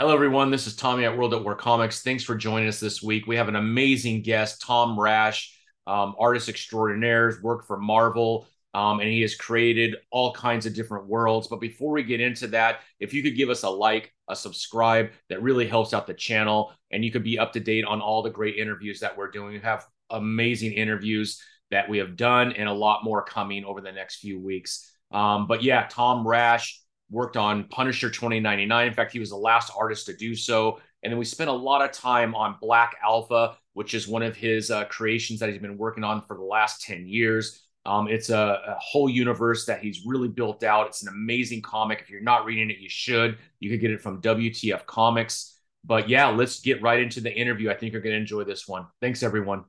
Hello, everyone. This is Tommy at World at War Comics. Thanks for joining us this week. We have an amazing guest, Tom Rasch, um, artist extraordinaire, worked for Marvel, um, and he has created all kinds of different worlds. But before we get into that, if you could give us a like, a subscribe, that really helps out the channel, and you could be up to date on all the great interviews that we're doing. We have amazing interviews that we have done, and a lot more coming over the next few weeks. Um, but yeah, Tom Rasch worked on Punisher 2099. In fact, he was the last artist to do so. And then we spent a lot of time on Black Alpha, which is one of his uh, creations that he's been working on for the last 10 years. Um, it's a, a, whole universe that he's really built out. It's an amazing comic. If you're not reading it, you should. You could get it from WTF Comics. But yeah, let's get right into the interview. I think you're going to enjoy this one. Thanks, everyone.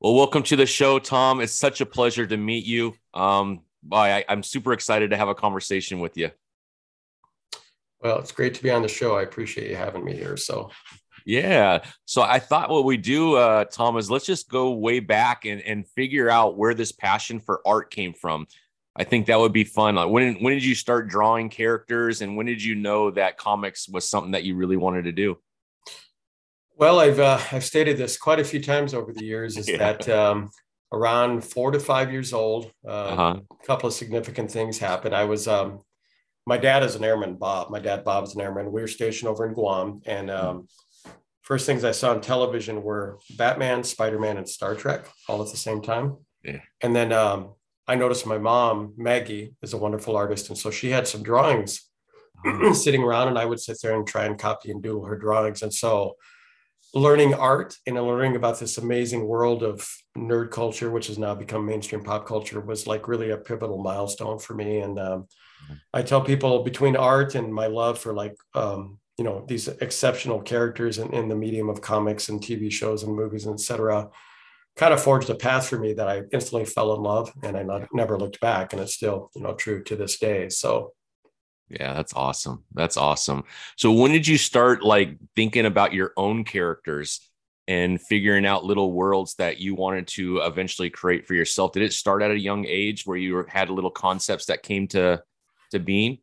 Well, welcome to the show, Tom. It's such a pleasure to meet you. Um, I, I'm super excited to have a conversation with you. Well, it's great to be on the show. I appreciate you having me here. So, yeah. So I thought what we do, uh, Tom, is let's just go way back and, and figure out where this passion for art came from. I think that would be fun. Like when when did you start drawing characters, and when did you know that comics was something that you really wanted to do? Well, I've uh, I've stated this quite a few times over the years. Is yeah. that um, around four to five years old, uh, uh-huh. a couple of significant things happened. I was, um, my dad is an airman, Bob. My dad, Bob, is an airman. We were stationed over in Guam. And um, first things I saw on television were Batman, Spider Man, and Star Trek all at the same time. Yeah. And then um, I noticed my mom, Maggie, is a wonderful artist. And so she had some drawings uh-huh. sitting around, and I would sit there and try and copy and doodle her drawings. And so learning art and learning about this amazing world of nerd culture, which has now become mainstream pop culture, was like really a pivotal milestone for me. And um, mm-hmm. I tell people between art and my love for like, um, you know, these exceptional characters in, in, the medium of comics and TV shows and movies, and et cetera, kind of forged a path for me that I instantly fell in love and I not, never looked back. And it's still, you know, true to this day. So yeah, that's awesome. That's awesome. So when did you start like thinking about your own characters and figuring out little worlds that you wanted to eventually create for yourself? Did it start at a young age where you had little concepts that came to to being?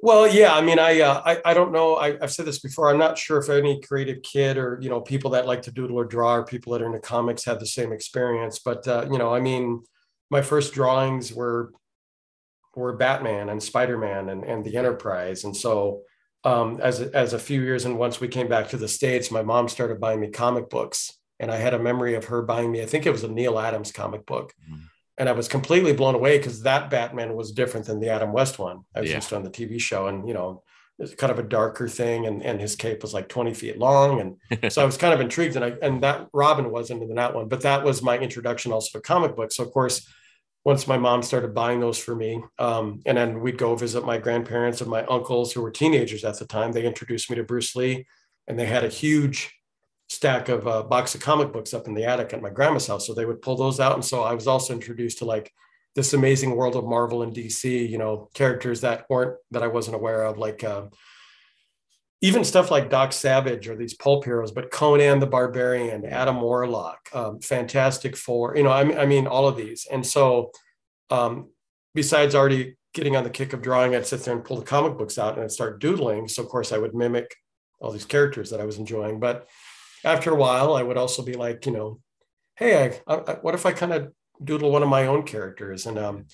Well, yeah. I mean, I uh, I, I don't know. I, have said this before. I'm not sure if any creative kid or you know people that like to doodle or draw or people that are into comics have the same experience. But uh, you know, I mean, my first drawings were were Batman and Spider Man and, and the Enterprise. And so, um, as, as a few years and once we came back to the States, my mom started buying me comic books. And I had a memory of her buying me, I think it was a Neal Adams comic book. Mm-hmm. And I was completely blown away because that Batman was different than the Adam West one I was yeah. used to on the TV show. And, you know, it's kind of a darker thing. And, and his cape was like 20 feet long. And so I was kind of intrigued. And I, and that Robin wasn't in that one, but that was my introduction also to comic books. So, of course, once my mom started buying those for me. Um, and then we'd go visit my grandparents and my uncles who were teenagers at the time. They introduced me to Bruce Lee, and they had a huge stack of a uh, box of comic books up in the attic at my grandma's house. So they would pull those out. And so I was also introduced to like this amazing world of Marvel and DC, you know, characters that weren't that I wasn't aware of, like uh, even stuff like Doc Savage or these pulp heroes, but Conan the Barbarian, Adam Warlock, um, Fantastic Four, you know, I mean, I mean, all of these. And so, um, besides already getting on the kick of drawing, I'd sit there and pull the comic books out and I'd start doodling. So, of course, I would mimic all these characters that I was enjoying. But after a while, I would also be like, you know, hey, I, I, what if I kind of doodle one of my own characters? And um,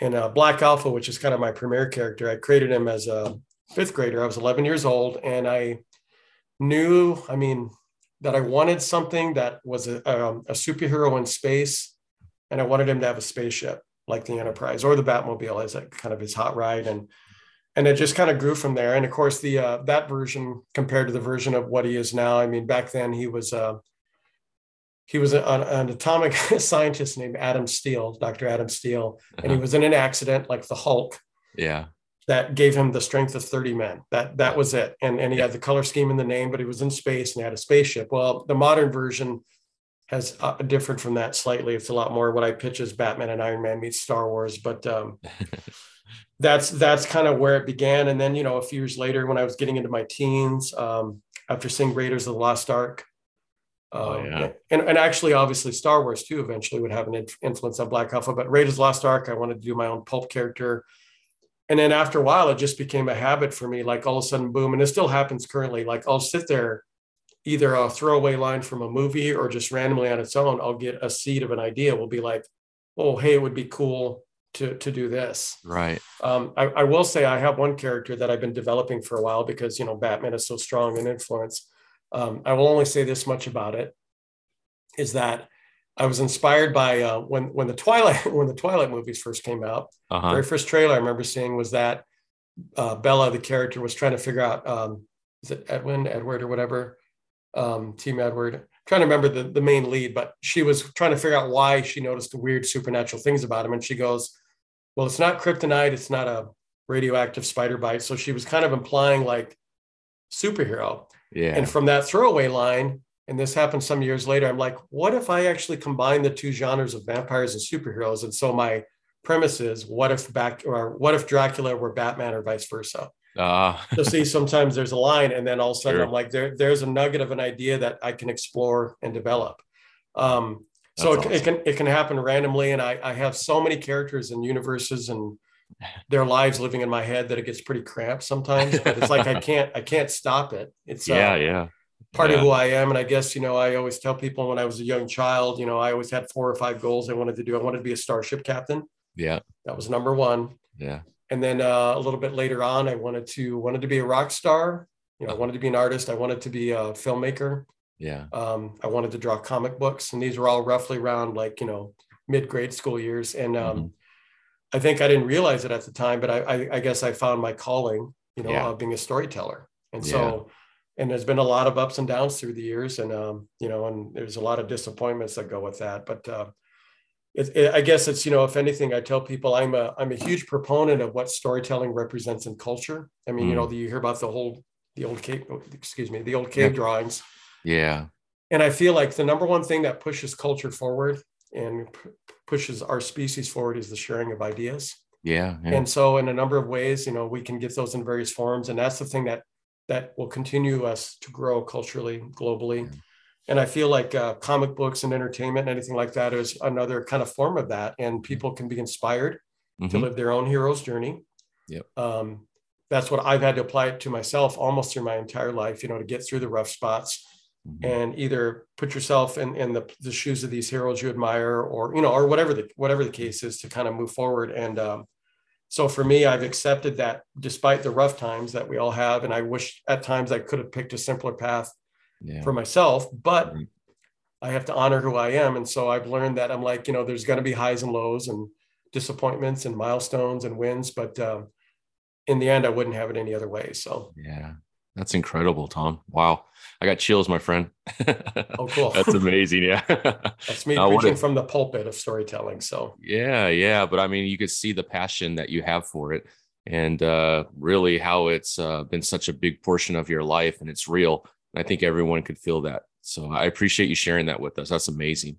in uh, Black Alpha, which is kind of my premier character, I created him as a fifth grader. I was 11 years old, and I knew, I mean, that I wanted something that was a, um, a superhero in space, and I wanted him to have a spaceship like the Enterprise or the Batmobile as a kind of his hot ride, and and it just kind of grew from there. And of course, the uh, that version compared to the version of what he is now, I mean, back then he was. Uh, he was an, an atomic scientist named Adam Steele, Dr. Adam Steele, and he uh-huh. was in an accident like the Hulk. Yeah that gave him the strength of 30 men. That that was it. And and he had the color scheme in the name, but he was in space and he had a spaceship. Well, the modern version has uh, different from that slightly. It's a lot more what I pitch as Batman and Iron Man meets Star Wars, but um, that's that's kind of where it began. And then you know a few years later, when I was getting into my teens, um, after seeing Raiders of the Lost Ark. Oh, um, yeah. and, and actually, obviously, Star Wars too eventually would have an influence on Black Alpha. But Raiders of the Lost Ark, I wanted to do my own pulp character and then after a while, it just became a habit for me. Like all of a sudden, boom, and it still happens currently. Like I'll sit there, either a throwaway line from a movie or just randomly on its own, I'll get a seed of an idea. Will be like, oh, hey, it would be cool to to do this. Right. Um, I, I will say I have one character that I've been developing for a while because you know Batman is so strong in influence. Um, I will only say this much about it: is that I was inspired by uh, when when the Twilight when the Twilight movies first came out. Uh-huh. Very first trailer I remember seeing was that uh, Bella, the character, was trying to figure out um, is it Edwin, Edward, or whatever, um, Team Edward. I'm trying to remember the, the main lead, but she was trying to figure out why she noticed the weird supernatural things about him, and she goes, "Well, it's not kryptonite. It's not a radioactive spider bite." So she was kind of implying like superhero. Yeah. And from that throwaway line, and this happened some years later i'm like what if i actually combine the two genres of vampires and superheroes and so my premise is what if back or what if dracula were batman or vice versa uh. so see sometimes there's a line and then all of a sudden sure. i'm like there, there's a nugget of an idea that i can explore and develop um, so it, awesome. it, can it can happen randomly and I, I have so many characters and universes and their lives living in my head that it gets pretty cramped sometimes but it's like i can't i can't stop it it's yeah uh, yeah part yeah. of who I am. And I guess, you know, I always tell people when I was a young child, you know, I always had four or five goals I wanted to do. I wanted to be a starship captain. Yeah. That was number one. Yeah. And then uh, a little bit later on, I wanted to wanted to be a rock star. You know, I wanted to be an artist. I wanted to be a filmmaker. Yeah. Um, I wanted to draw comic books, and these were all roughly around like you know mid grade school years. And um, mm-hmm. I think I didn't realize it at the time, but I, I, I guess I found my calling. You know, yeah. uh, being a storyteller. And so and there's been a lot of ups and downs through the years and um, you know and there's a lot of disappointments that go with that but uh, it, it, i guess it's you know if anything i tell people i'm a i'm a huge proponent of what storytelling represents in culture. I mean mm. you know you hear about the whole the old cave excuse me the old cave yeah. drawings. Yeah. And i feel like the number one thing that pushes culture forward and p- pushes our species forward is the sharing of ideas. Yeah, yeah, and so in a number of ways you know we can get those in various forms and that's the thing that that will continue us to grow culturally globally. And I feel like uh, comic books and entertainment and anything like that is another kind of form of that. And people can be inspired mm-hmm. to live their own hero's journey. Yep. Um, that's what I've had to apply it to myself almost through my entire life, you know, to get through the rough spots mm-hmm. and either put yourself in, in the, the shoes of these heroes you admire or, you know, or whatever the, whatever the case is to kind of move forward. And, um, so for me, I've accepted that despite the rough times that we all have, and I wish at times I could have picked a simpler path yeah. for myself, but mm-hmm. I have to honor who I am. And so I've learned that I'm like, you know, there's going to be highs and lows and disappointments and milestones and wins, but um, in the end, I wouldn't have it any other way. So yeah, that's incredible, Tom. Wow. I got chills, my friend. Oh, cool. That's amazing. Yeah. That's me uh, preaching from the pulpit of storytelling. So yeah, yeah. But I mean, you could see the passion that you have for it and uh, really how it's uh, been such a big portion of your life and it's real. And I think everyone could feel that. So I appreciate you sharing that with us. That's amazing.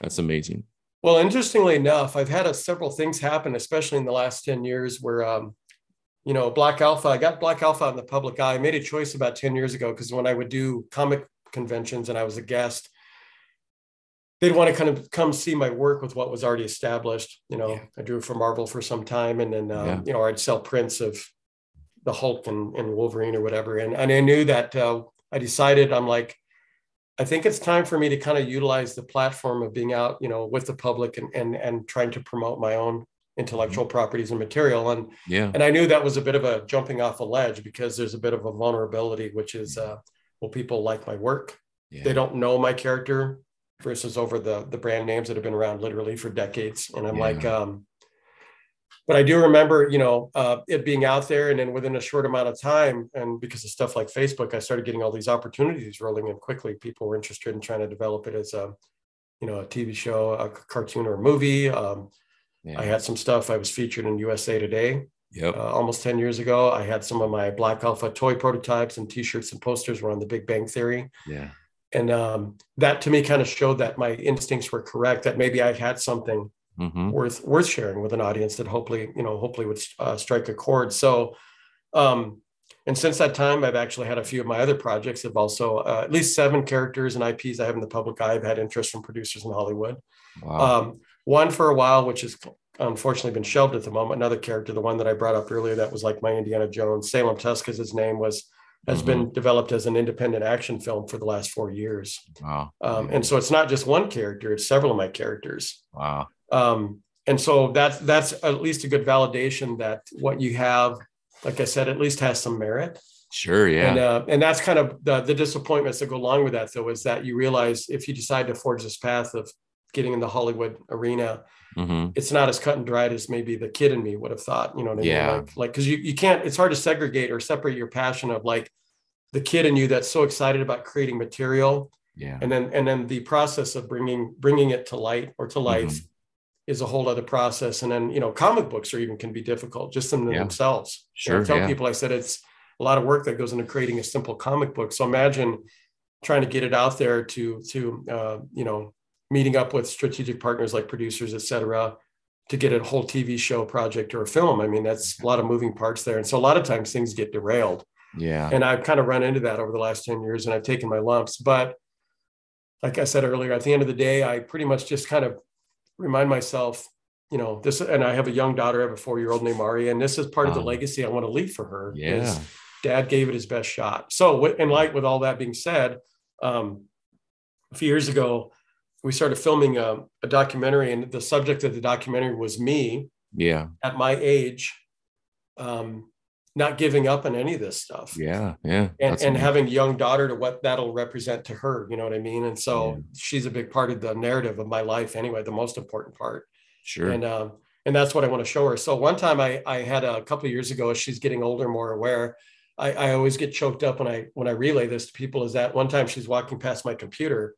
That's amazing. Well, interestingly enough, I've had a, several things happen, especially in the last 10 years, where um, you know, Black Alpha, I got Black Alpha in the public eye. I made a choice about 10 years ago because when I would do comic conventions and I was a guest, they'd want to kind of come see my work with what was already established. You know, yeah. I drew for Marvel for some time and then, um, yeah. you know, I'd sell prints of the Hulk and, and Wolverine or whatever. And, and I knew that uh, I decided, I'm like, I think it's time for me to kind of utilize the platform of being out, you know, with the public and, and, and trying to promote my own intellectual properties and material. And yeah. and i knew that was a bit of a jumping off a ledge because there's a bit of a vulnerability which is uh well people like my work. Yeah. they don't know my character versus over the the brand names that have been around literally for decades. And i'm yeah. like um but i do remember you know uh, it being out there and then within a short amount of time and because of stuff like facebook i started getting all these opportunities rolling in quickly. People were interested in trying to develop it as a you know a tv show a cartoon or a movie um, yeah. I had some stuff. I was featured in USA Today. Yep. Uh, almost 10 years ago, I had some of my Black Alpha toy prototypes and T-shirts and posters were on The Big Bang Theory. Yeah. And um, that to me kind of showed that my instincts were correct. That maybe I had something mm-hmm. worth worth sharing with an audience that hopefully you know hopefully would uh, strike a chord. So, um, and since that time, I've actually had a few of my other projects have also uh, at least seven characters and IPs I have in the public eye. I've had interest from producers in Hollywood. Wow. Um, one for a while, which has unfortunately been shelved at the moment. Another character, the one that I brought up earlier, that was like my Indiana Jones, Salem Tusk, as his name was, has mm-hmm. been developed as an independent action film for the last four years. Wow. Um, and so it's not just one character; it's several of my characters. Wow. Um, and so that's that's at least a good validation that what you have, like I said, at least has some merit. Sure, yeah. And, uh, and that's kind of the, the disappointments that go along with that, though, is that you realize if you decide to forge this path of getting in the Hollywood arena, mm-hmm. it's not as cut and dried as maybe the kid in me would have thought. You know what I yeah. mean? Like, like because you you can't. It's hard to segregate or separate your passion of like the kid in you that's so excited about creating material, yeah, and then and then the process of bringing bringing it to light or to life. Mm-hmm. Is a whole other process, and then you know, comic books are even can be difficult just in yeah. themselves. Sure, I tell yeah. people, I said it's a lot of work that goes into creating a simple comic book. So imagine trying to get it out there to to uh, you know meeting up with strategic partners like producers, et cetera, to get a whole TV show project or a film. I mean, that's a lot of moving parts there, and so a lot of times things get derailed. Yeah, and I've kind of run into that over the last ten years, and I've taken my lumps. But like I said earlier, at the end of the day, I pretty much just kind of remind myself you know this and i have a young daughter i have a four year old named ari and this is part of the legacy i want to leave for her yeah dad gave it his best shot. So, in light with all that being said, um, a few years ago, we started filming a, a, documentary, and the subject of the documentary was me. Yeah. At my age, um, not giving up on any of this stuff. Yeah, yeah. And, and having a young daughter to what that'll represent to her. You know what I mean? And so yeah. she's a big part of the narrative of my life, anyway. The most important part. Sure. And um, and that's what I want to show her. So one time I I had a couple years ago, as she's getting older, more aware. I, I always get choked up when I when I relay this to people is that one time she's walking past my computer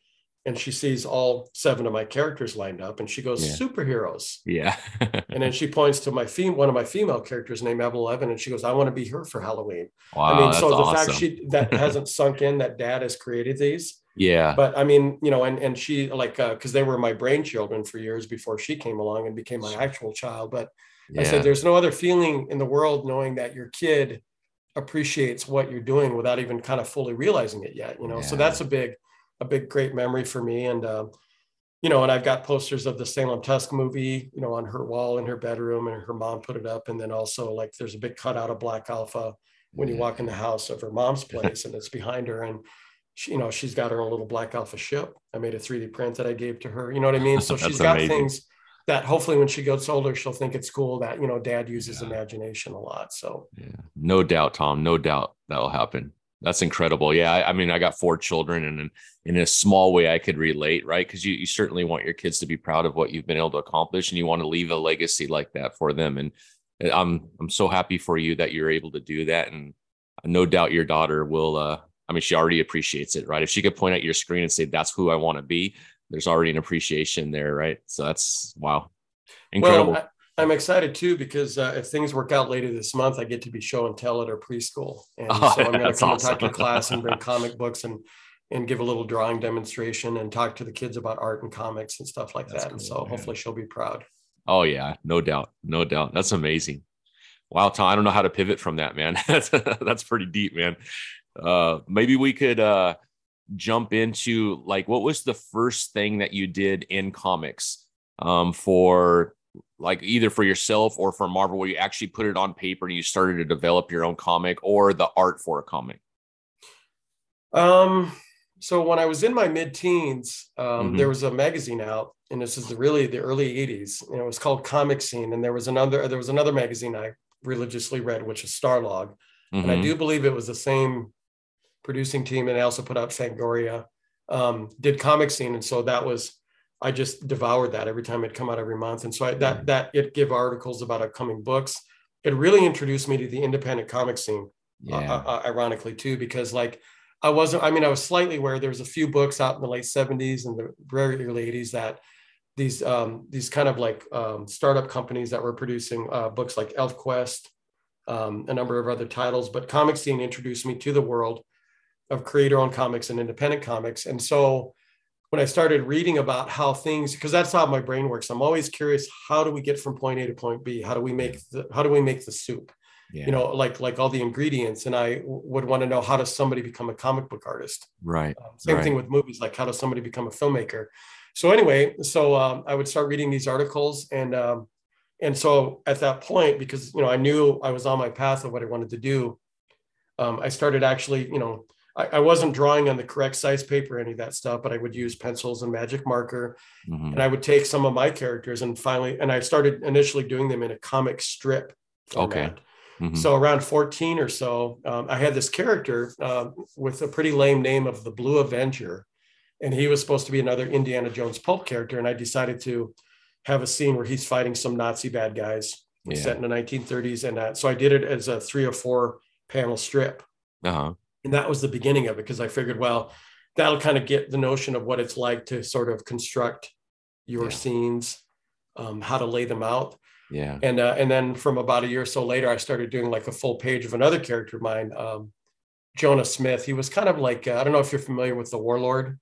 and she sees all seven of my characters lined up and she goes yeah. superheroes yeah and then she points to my fem- one of my female characters named Evelyn Levin and she goes I want to be her for Halloween wow, I mean so the awesome. fact she that hasn't sunk in that dad has created these yeah but I mean you know and and she like uh because they were my brain children for years before she came along and became my actual child but yeah. I said there's no other feeling in the world knowing that your kid appreciates what you're doing without even kind of fully realizing it yet you know yeah. so that's a big a big great memory for me. And uh, you know and i've got posters of the salem tusk movie you know on her wall in her bedroom and her mom put it up. And then also like there's a big cutout of black alpha when you walk in the house of her mom's place and it's behind her. And she, you know she's got her own little black alpha ship. I made a 3d print that i gave to her you know what i mean? So she's got amazing. things that hopefully when she gets older she'll think it's cool that you know dad uses yeah. imagination a lot. So yeah. No doubt tom. No doubt that'll happen that's incredible. Yeah I, I, mean i got four children and in, in a small way i could relate right? Because you, you certainly want your kids to be proud of what you've been able to accomplish and you want to leave a legacy like that for them. And i'm i'm so happy for you that you're able to do that. And no doubt your daughter will uh i mean she already appreciates it right? If she could point at your screen and say that's who i want to be there's already an appreciation there, right? So that's wow, incredible. Well, I, am excited too because uh, if things work out later this month, I get to be show and tell at our preschool, and oh, so I'm going to come awesome. and talk to class and bring comic books and and give a little drawing demonstration and talk to the kids about art and comics and stuff like that's that. Cool, and so man. hopefully she'll be proud. Oh yeah, no doubt, no doubt. That's amazing. Wow, Tom, I don't know how to pivot from that, man. that's that's pretty deep, man. Uh, maybe we could uh, jump into like what was the first thing that you did in comics um, for like either for yourself or for Marvel where you actually put it on paper and you started to develop your own comic or the art for a comic? Um, so when I was in my mid-teens, um, mm-hmm. there was a magazine out, and this is really the early '80s. and it was called Comic Scene, and there was another there was another magazine I religiously read, which is Starlog, mm-hmm. and I mm-hmm. do believe it was the same producing team, and I also put out Fangoria. Um, did comic scene, and so that was I just devoured that every time it come out every month, and so I, that that it give articles about upcoming books. It really introduced me to the independent comic scene, uh, yeah. uh, uh, ironically too, because like I wasn't. I mean, I was slightly aware there was a few books out in the late '70s and the very early '80s that these um, these kind of like um, startup companies that were producing uh, books like ElfQuest, um, a number of other titles. But Comic Scene introduced me to the world of creator-owned comics and independent comics. And so when I started reading about how things, because that's how my brain works, I'm always curious, how do we get from point A to point B? How do we make the how do we make the soup? Yeah. You know, like like all the ingredients. And I would want to know how does somebody become a comic book artist? Right. Um, same right. thing with movies, like how does somebody become a filmmaker? So anyway, so um, I would start reading these articles and um, and so at that point, because you know I knew I was on my path of what I wanted to do, um, I started actually, you know, I, I, wasn't drawing on the correct size paper, any of that stuff, but I would use pencils and magic marker, mm-hmm. and I would take some of my characters and finally, and I started initially doing them in a comic strip. Format. Okay. Mm-hmm. So around 14 or so, um, I had this character uh, with a pretty lame name of the Blue Avenger, and he was supposed to be another Indiana Jones pulp character, and I decided to have a scene where he's fighting some Nazi bad guys yeah. set in the 1930s. And uh, so I did it as a three or four panel strip. Uh-huh. And that was the beginning of it because I figured, well, that'll kind of get the notion of what it's like to sort of construct your yeah. scenes, um, how to lay them out. Yeah. And uh, and then from about a year or so later, I started doing like a full page of another character of mine, um, Jonah Smith. He was kind of like uh, I don't know if you're familiar with the Warlord.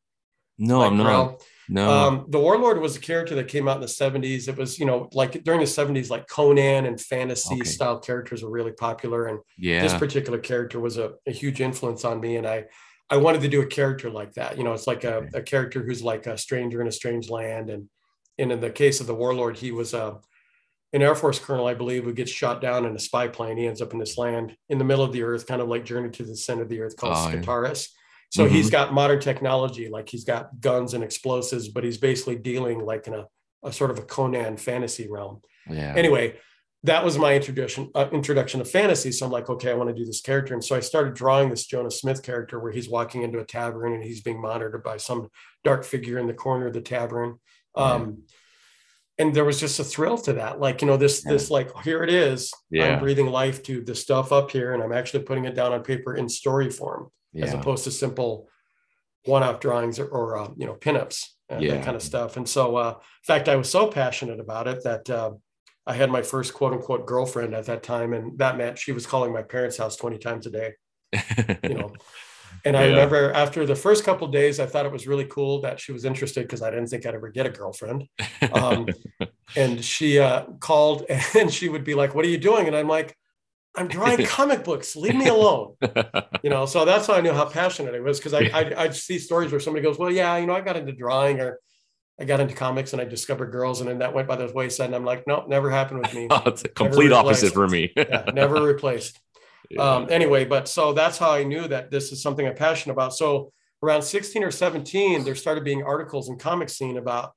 No, I'm not. No. Um, the Warlord was a character that came out in the 70s. It was, you know, like during the 70s, like Conan and fantasy okay. style characters were really popular. And yeah. this particular character was a, a, huge influence on me. And I I wanted to do a character like that. You know, it's like a, a character who's like a stranger in a strange land. And, and in the case of the Warlord, he was a an Air Force colonel, I believe, who gets shot down in a spy plane. He ends up in this land in the middle of the earth, kind of like Journey to the Center of the Earth called oh. So mm-hmm. he's got modern technology, like he's got guns and explosives, but he's basically dealing like in a, a sort of a Conan fantasy realm. Yeah. Anyway, that was my introduction uh, introduction of fantasy. So I'm like, okay, I want to do this character, and so I started drawing this Jonah Smith character where he's walking into a tavern and he's being monitored by some dark figure in the corner of the tavern. Um, and there was just a thrill to that like you know this yeah. this like here it is yeah. i'm breathing life to the stuff up here and i'm actually putting it down on paper in story form yeah. as opposed to simple one-off drawings or, or uh, you know pinups and yeah. that kind of stuff. And so, uh, in fact, I was so passionate about it that uh, I had my first quote unquote girlfriend at that time, and that meant she was calling my parents' house twenty times a day. you know. And I remember after the first couple days, I thought it was really cool that she was interested because I didn't think I'd ever get a girlfriend. Um, and she uh, called and she would be like, "What are you doing?" And I'm like, I'm drawing comic books. Leave me alone. You know, so that's how I knew how passionate I was because I, I I'd see stories where somebody goes, well, yeah, you know, I got into drawing or I got into comics and I discovered girls, and then that went by the wayside. And I'm like, nope, never happened with me. oh, it's a complete opposite for me. yeah, never replaced. Yeah. Um, anyway, but so that's how I knew that this is something I'm passionate about. So around 16 or 17, there started being articles in comic scene about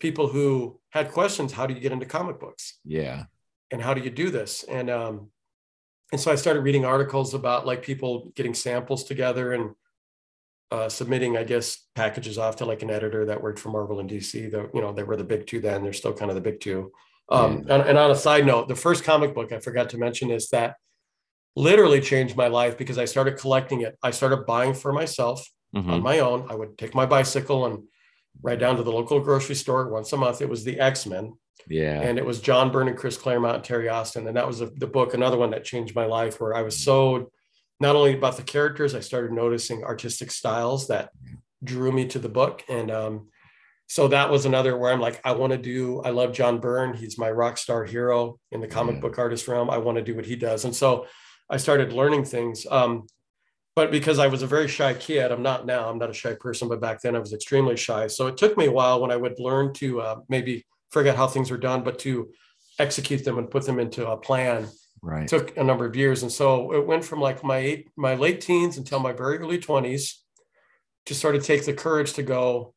people who had questions. How do you get into comic books? Yeah. And how do you do this? And um, and so I started reading articles about like people getting samples together and uh, submitting, I guess, packages off to like an editor that worked for Marvel and DC. The you know they were the big two then; they're still kind of the big two. Um, and, and on a side note, the first comic book I forgot to mention is that literally changed my life because I started collecting it. I started buying for myself mm-hmm. on my own. I would take my bicycle and ride down to the local grocery store once a month. It was the X Men, yeah. And it was John Byrne and Chris Claremont and Terry Austin. And that was a, the book, another one that changed my life, where I was so not only about the characters, I started noticing artistic styles that drew me to the book. And um, so that was another where I'm like, I want to do, I love John Byrne. He's my rock star hero in the comic yeah. book artist realm. I want to do what he does. And so I started learning things. Um, but because I was a very shy kid, I'm not now, I'm not a shy person, but back then I was extremely shy. So it took me a while when I would learn to uh, maybe forget how things were done, but to execute them and put them into a plan right. took a number of years. And so it went from like my eight, my late teens until my very early 20s to sort of take the courage to go,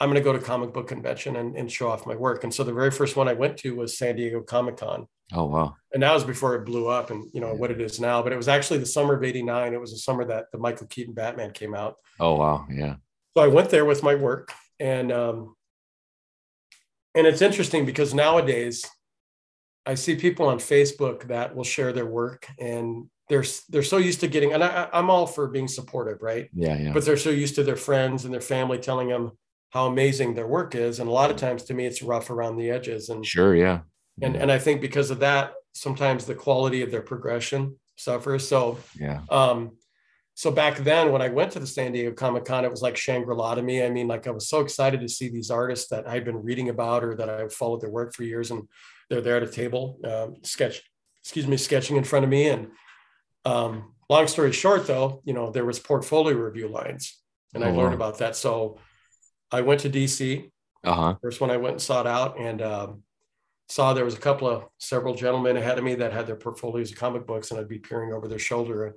I'm going to go to comic book convention and, and show off my work. And so the very first one I went to was San Diego Comic Con. Oh, wow. And that was before it blew up and, you know, yeah. what it is now, but it was actually the summer of 89. It was the summer that the Michael Keaton Batman came out. Oh, wow. Yeah. So I went there with my work and, um, and it's interesting because nowadays I see people on Facebook that will share their work and they're they're so used to getting and I, I'm all for being supportive, right? Yeah, yeah. But they're so used to their friends and their family telling them how amazing their work is, and a lot of times to me it's rough around the edges. And sure, yeah. And yeah. and I think because of that, sometimes the quality of their progression suffers. So yeah. Um, so back then when I went to the San Diego Comic Con, it was like Shangri-La to me. I mean, like I was so excited to see these artists that I'd been reading about or that I followed their work for years. And they're there at a table, um, sketch, excuse me, sketching in front of me. And um, long story short though, you know, there was portfolio review lines and oh, I learned wow. about that. So I went to DC. Uh-huh. First one I went and sought out and um, saw there was a couple of several gentlemen ahead of me that had their portfolios of comic books, and I'd be peering over their shoulder.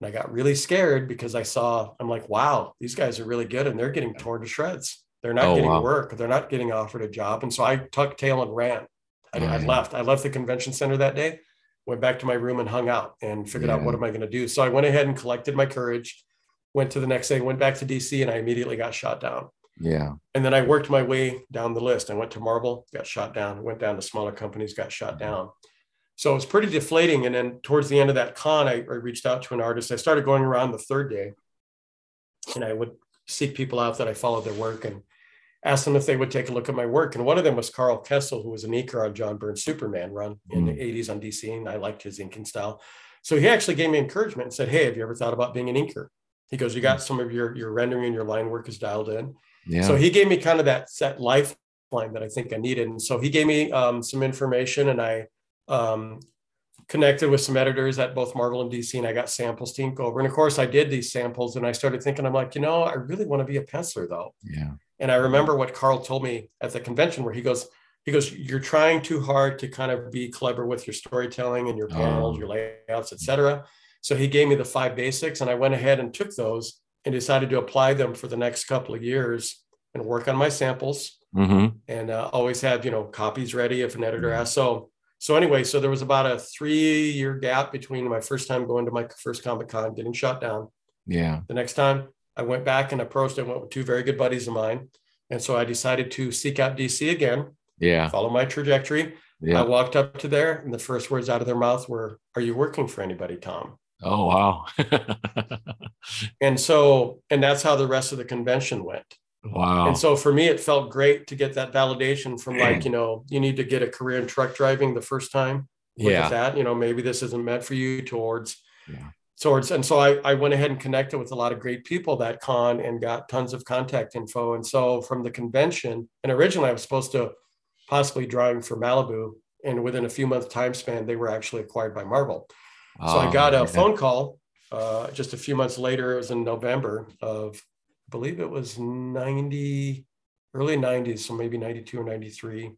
And, I got really scared because I saw, I'm like, wow, these guys are really good and they're getting torn to shreds. They're not oh, getting wow. work. They're not getting offered a job. And so I tucked tail and ran. I, I left. I left the convention center that day, went back to my room and hung out and figured yeah. out what am I going to do. So I went ahead and collected my courage, went to the next day, went back to DC, and I immediately got shot down. Yeah. And then I worked my way down the list. I went to Marvel, got shot down, went down to smaller companies, got shot mm-hmm. down. So it was pretty deflating. And then towards the end of that con, I, I reached out to an artist. I started going around the third day and I would seek people out that I followed their work and asked them if they would take a look at my work. And one of them was Karl Kesel, who was an inker on John Byrne's Superman run in mm. the 80s on DC. And I liked his inking style. So he actually gave me encouragement and said, Hey, have you ever thought about being an inker? He goes, You got mm. some of your, your rendering and your line work is dialed in. Yeah. So he gave me kind of that set lifeline that I think I needed. And so he gave me um, some information and I um, connected with some editors at both Marvel and DC, and I got samples to ink over. And of course, I did these samples, and I started thinking, I'm like, you know, I really want to be a penciler though. Yeah. And I remember what Carl told me at the convention, where he goes, he goes, you're trying too hard to kind of be clever with your storytelling and your panels, oh. your layouts, etc. So he gave me the five basics, and I went ahead and took those and decided to apply them for the next couple of years and work on my samples. Mm-hmm. And uh, always have you know copies ready if an editor mm-hmm. asks. So so anyway, so there was about a three year gap between my first time going to my first Comic Con, getting shot down. Yeah. The next time I went back and approached, I went with two very good buddies of mine. And so I decided to seek out DC again. Yeah. Follow my trajectory. Yeah. I walked up to there, and the first words out of their mouth were, Are you working for anybody, Tom? Oh, wow. and so, and that's how the rest of the convention went. Wow. And so for me, it felt great to get that validation from like, you know, you need to get a career in truck driving the first time. Look yeah. that, you know, maybe this isn't meant for you towards, yeah. towards. And so I, I went ahead and connected with a lot of great people that con and got tons of contact info. And so from the convention, and originally I was supposed to possibly driving for Malibu. And within a few month time span, they were actually acquired by Marvel. So oh, I got a phone call uh, just a few months later. It was in November of believe it was 90, early 90s, so maybe 92 or 93.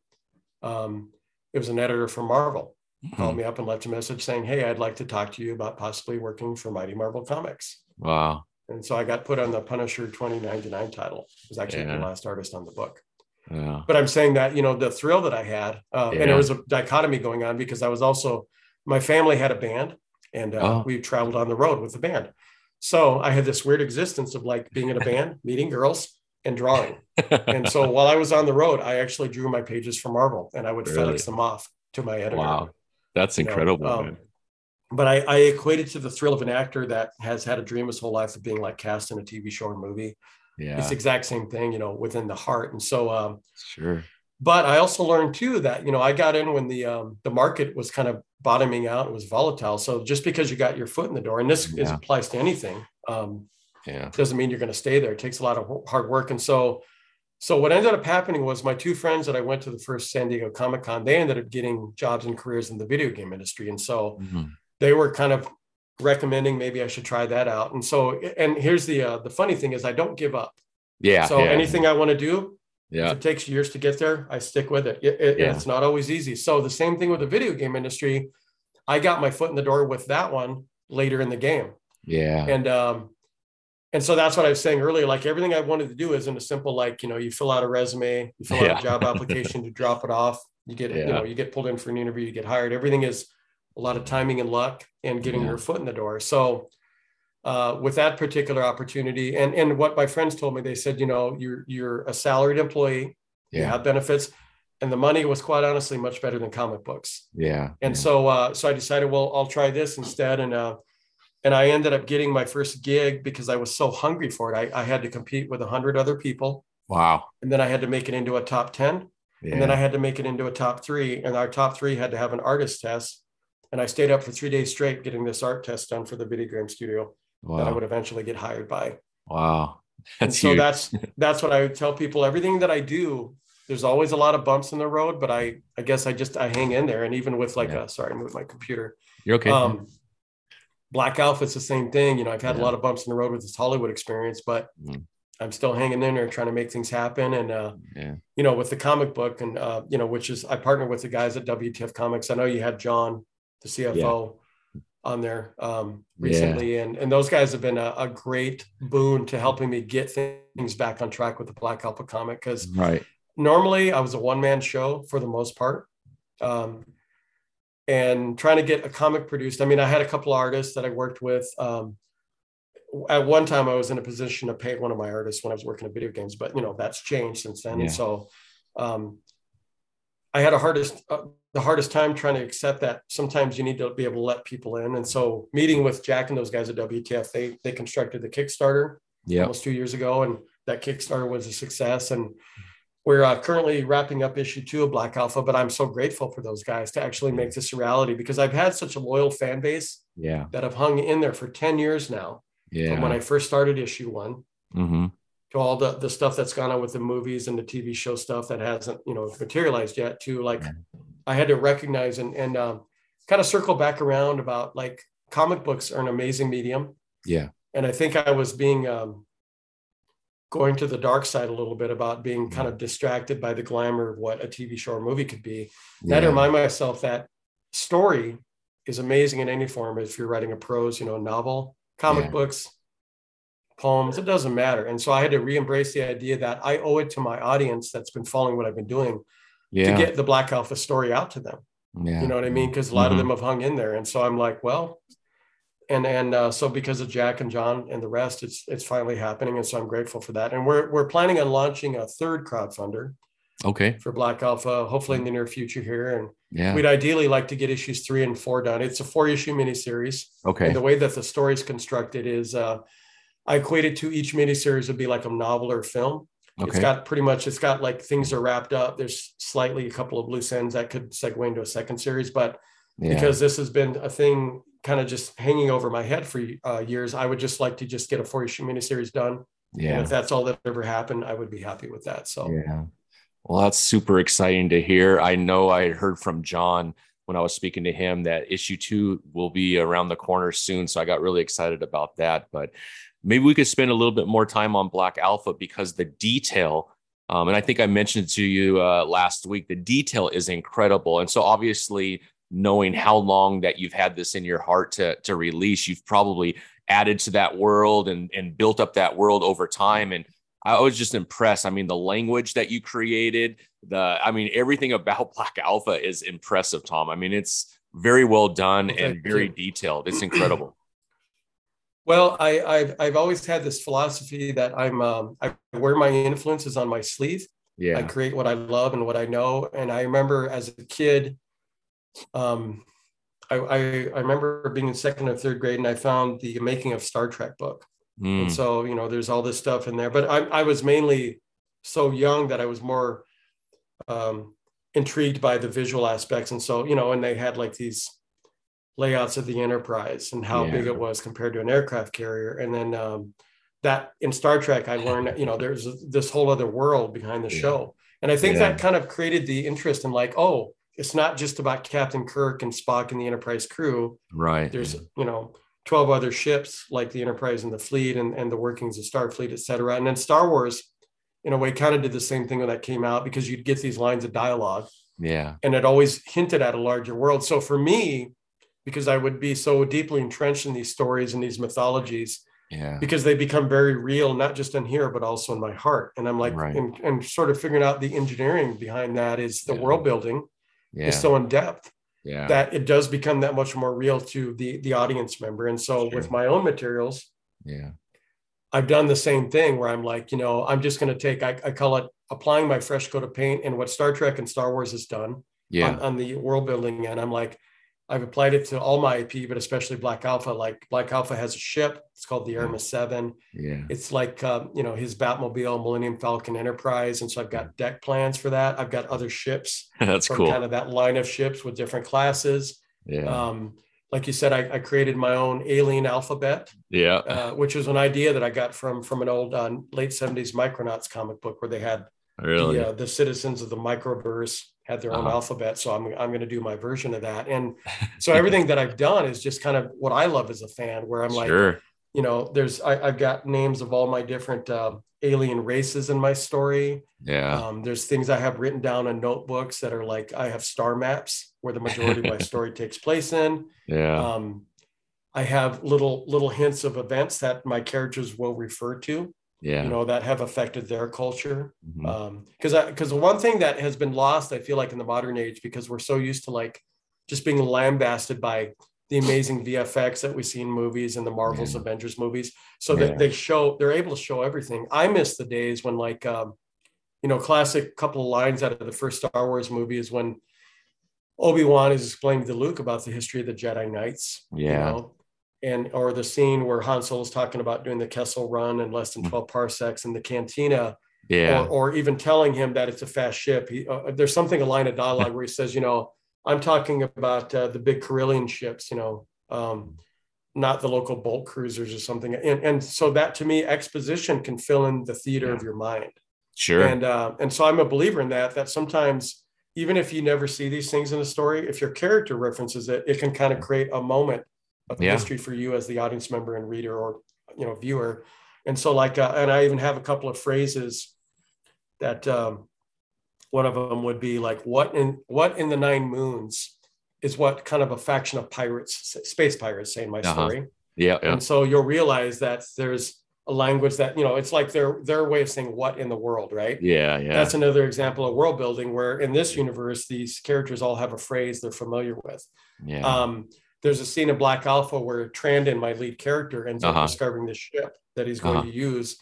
Um, it was an editor from Marvel mm-hmm. called me up and left a message saying, Hey, I'd like to talk to you about possibly working for Mighty Marvel Comics. Wow. And so I got put on the Punisher 2099 title. I was actually yeah. the last artist on the book. Yeah. But I'm saying that, you know, the thrill that I had, uh, yeah. and it was a dichotomy going on because I was also, my family had a band and uh, oh. we traveled on the road with the band. So I had this weird existence of like being in a band, meeting girls, and drawing. and so while I was on the road, I actually drew my pages for Marvel, and I would really? FedEx them off to my editor. Wow, that's incredible. You know, um, but I, I equated to the thrill of an actor that has had a dream his whole life of being like cast in a TV show or movie. Yeah, it's the exact same thing, you know, within the heart. And so, um, sure but I also learned too that you know I got in when the um, the market was kind of bottoming out, it was volatile. So just because you got your foot in the door, and this yeah. is, applies to anything, um, yeah, doesn't mean you're going to stay there. It takes a lot of hard work, and so so what ended up happening was my two friends that I went to the first San Diego Comic Con, they ended up getting jobs and careers in the video game industry, and so mm-hmm. they were kind of recommending maybe I should try that out. And so and here's the uh, the funny thing is I don't give up. Yeah. So yeah. anything I want to do, yeah. If it takes years to get there, I stick with it. it, it yeah. It's not always easy. So the same thing with the video game industry. I got my foot in the door with that one later in the game. Yeah. And um, and so that's what I was saying earlier. Like everything I wanted to do isn't a simple like you know you fill out a resume, you fill yeah. out a job application to drop it off. You get yeah. you know you get pulled in for an interview, you get hired. Everything is a lot of timing and luck and getting yeah. your foot in the door. So uh, with that particular opportunity. And and what my friends told me, they said, you know, you're you're a salaried employee, yeah. you have benefits, and the money was quite honestly much better than comic books. Yeah. And yeah. so uh, so I decided, well, I'll try this instead. And uh, and I ended up getting my first gig because I was so hungry for it. I, I had to compete with a hundred other people. Wow. And then I had to make it into a top 10. Yeah. And then I had to make it into a top three. And our top three had to have an artist test. And I stayed up for three days straight getting this art test done for the video game studio wow. that I would eventually get hired by. Wow. That's so huge. that's that's what I would tell people. Everything that I do, there's always a lot of bumps in the road, but I I guess I just I hang in there. And even with like yeah. a sorry, I moved my computer. You're okay. Um, Black Alpha's the same thing. You know, I've had yeah. a lot of bumps in the road with this Hollywood experience, but mm. I'm still hanging in there trying to make things happen. And, uh, yeah. you know, with the comic book and, uh, you know, which is, I partner with the guys at WTF Comics. I know you had John, the CFO. On there um, recently. Yeah. And, and those guys have been a, a, great boon to helping me get things back on track with the Black Alpha comic. Cause right. normally I was a one man show for the most part. Um, and trying to get a comic produced. I mean, I had a couple artists that I worked with. Um, at one time I was in a position to pay one of my artists when I was working at video games, but you know that's changed since then. Yeah. So um, I had a hardest uh, the hardest time trying to accept that sometimes you need to be able to let people in. And so meeting with Jack and those guys at WTF, they they constructed the Kickstarter yeah. almost two years ago, and that Kickstarter was a success. And we're uh, currently wrapping up issue two of Black Alpha, but I'm so grateful for those guys to actually make this a reality because I've had such a loyal fan base yeah. that have hung in there for 10 years now yeah. from when I first started issue one mm-hmm. to all the, the stuff that's gone on with the movies and the TV show stuff that hasn't, you know, materialized yet to like, I had to recognize and, and um, kind of circle back around about like comic books are an amazing medium. Yeah. And I think I was being, um, going to the dark side a little bit about being kind of distracted by the glamour of what a TV show or movie could be. Yeah. I had to remind myself that story is amazing in any form. If you're writing a prose, you know, novel, comic yeah. books, poems, it doesn't matter. And so I had to re-embrace the idea that I owe it to my audience that's been following what I've been doing yeah. to get the Black Alpha story out to them. Yeah. You know what I mean? Because a lot mm-hmm. of them have hung in there. And so I'm like, well, and and uh, so because of Jack and John and the rest, it's it's finally happening, and so I'm grateful for that. And we're we're planning on launching a third crowdfunder. Okay. For Black Alpha, hopefully in the near future here, and yeah. we'd ideally like to get issues three and four done. It's a four issue miniseries. Okay. And the way that the story is constructed is, uh, I equate it to each miniseries would be like a novel or film. Okay. It's got pretty much it's got like things are wrapped up. There's slightly a couple of loose ends that could segue into a second series, but yeah. because this has been a thing kind of just hanging over my head for uh, years. I would just like to just get a four issue miniseries done. Yeah. And if that's all that ever happened, I would be happy with that. So, yeah. Well, that's super exciting to hear. I know I heard from John when I was speaking to him that issue two will be around the corner soon. So I got really excited about that. But maybe we could spend a little bit more time on Black Alpha because the detail, um, and I think I mentioned to you uh, last week, the detail is incredible. And so obviously, knowing how long that you've had this in your heart to to release you've probably added to that world and and built up that world over time and I was just impressed. I mean, the language that you created, the I mean, everything about Black Alpha is impressive, Tom. I mean, it's very well done well, and very you. detailed. It's incredible. Well, I, I've I've always had this philosophy that I'm um, I wear my influences on my sleeve. Yeah, I create what I love and what I know. And I remember as a kid, um, I, I, I remember being in second or third grade and I found the making of Star Trek book. Mm. And so, you know, there's all this stuff in there, but I, I was mainly so young that I was more um, intrigued by the visual aspects. And so, you know, and they had like these layouts of the Enterprise and how yeah. big it was compared to an aircraft carrier. And then um, that in Star Trek, I learned, you know, there's this whole other world behind the yeah. show. And I think yeah. that kind of created the interest in like, oh, it's not just about Captain Kirk and Spock and the Enterprise crew. Right. There's, you know, 12 other ships like the Enterprise and the fleet and, and the workings of Starfleet, et cetera. And then Star Wars, in a way, kind of did the same thing when that came out because you'd get these lines of dialogue. Yeah. And it always hinted at a larger world. So for me, because I would be so deeply entrenched in these stories and these mythologies, yeah. because they become very real, not just in here, but also in my heart. And I'm like, right. and, and sort of figuring out the engineering behind that is the yeah. world building yeah. is so in depth yeah. that it does become that much more real to the the audience member. And so sure. with my own materials, yeah, I've done the same thing where I'm like, you know, I'm just going to take, I, I, call it applying my fresh coat of paint and what Star Trek and Star Wars has done yeah. on, on the world building. And I'm like, I've applied it to all my IP, but especially Black Alpha. Like Black Alpha has a ship. It's called the Artemis Seven. Yeah. It's like um, you know his Batmobile, Millennium Falcon Enterprise, and so I've got deck plans for that. I've got other ships. That's cool. Kind of that line of ships with different classes. Yeah. Um, like you said, I, I, created my own alien alphabet. Yeah. Uh, which was an idea that I got from from an old uh, late seventies Micronauts comic book where they had really the, uh, the citizens of the microverse had their own uh-huh. alphabet. So I'm, I'm going to do my version of that. And so everything that I've done is just kind of what I love as a fan, where I'm sure. like, you know, there's I, have got names of all my different uh, alien races in my story. Yeah. Um, there's things I have written down in notebooks that are like I have star maps where the majority of my story takes place in. Yeah. Um, I have little little hints of events that my characters will refer to. Yeah. You know that have affected their culture. Mm-hmm. Um, because because one thing that has been lost, I feel like in the modern age, because we're so used to like just being lambasted by the amazing VFX that we see in movies and the Marvel's yeah. Avengers movies. So yeah. that they show, they're able to show everything. I miss the days when, like, um, you know, classic couple of lines out of the first Star Wars movie is when Obi Wan is explaining to Luke about the history of the Jedi Knights. Yeah. You know? And or the scene where Han Solo is talking about doing the Kessel Run in less than mm. twelve parsecs in the cantina. Yeah. Or, or even telling him that it's a fast ship. He, uh, there's something a line of dialogue where he says, you know, I'm talking about uh, the big Corellian ships, you know, um, not the local bulk cruisers or something. And, and so that to me, exposition can fill in the theater yeah. of your mind. Sure. And uh, and so I'm a believer in that. That sometimes, even if you never see these things in a story, if your character references it, it can kind of create a moment of yeah. history for you as the audience member and reader or you know viewer. And so, like, uh, and I even have a couple of phrases that um, one of them would be like, what in what in the nine moons is what kind of a faction of pirates, space pirates, say in my uh-huh. story. Yeah, yeah. And so you'll realize that there's a language that you know it's like their their way of saying what in the world, right? Yeah, yeah. That's another example of world building where in this universe these characters all have a phrase they're familiar with. Yeah. Um, there's a scene in Black Alpha where Trandon, my lead character, ends uh-huh. up discovering the ship that he's going uh-huh. to use,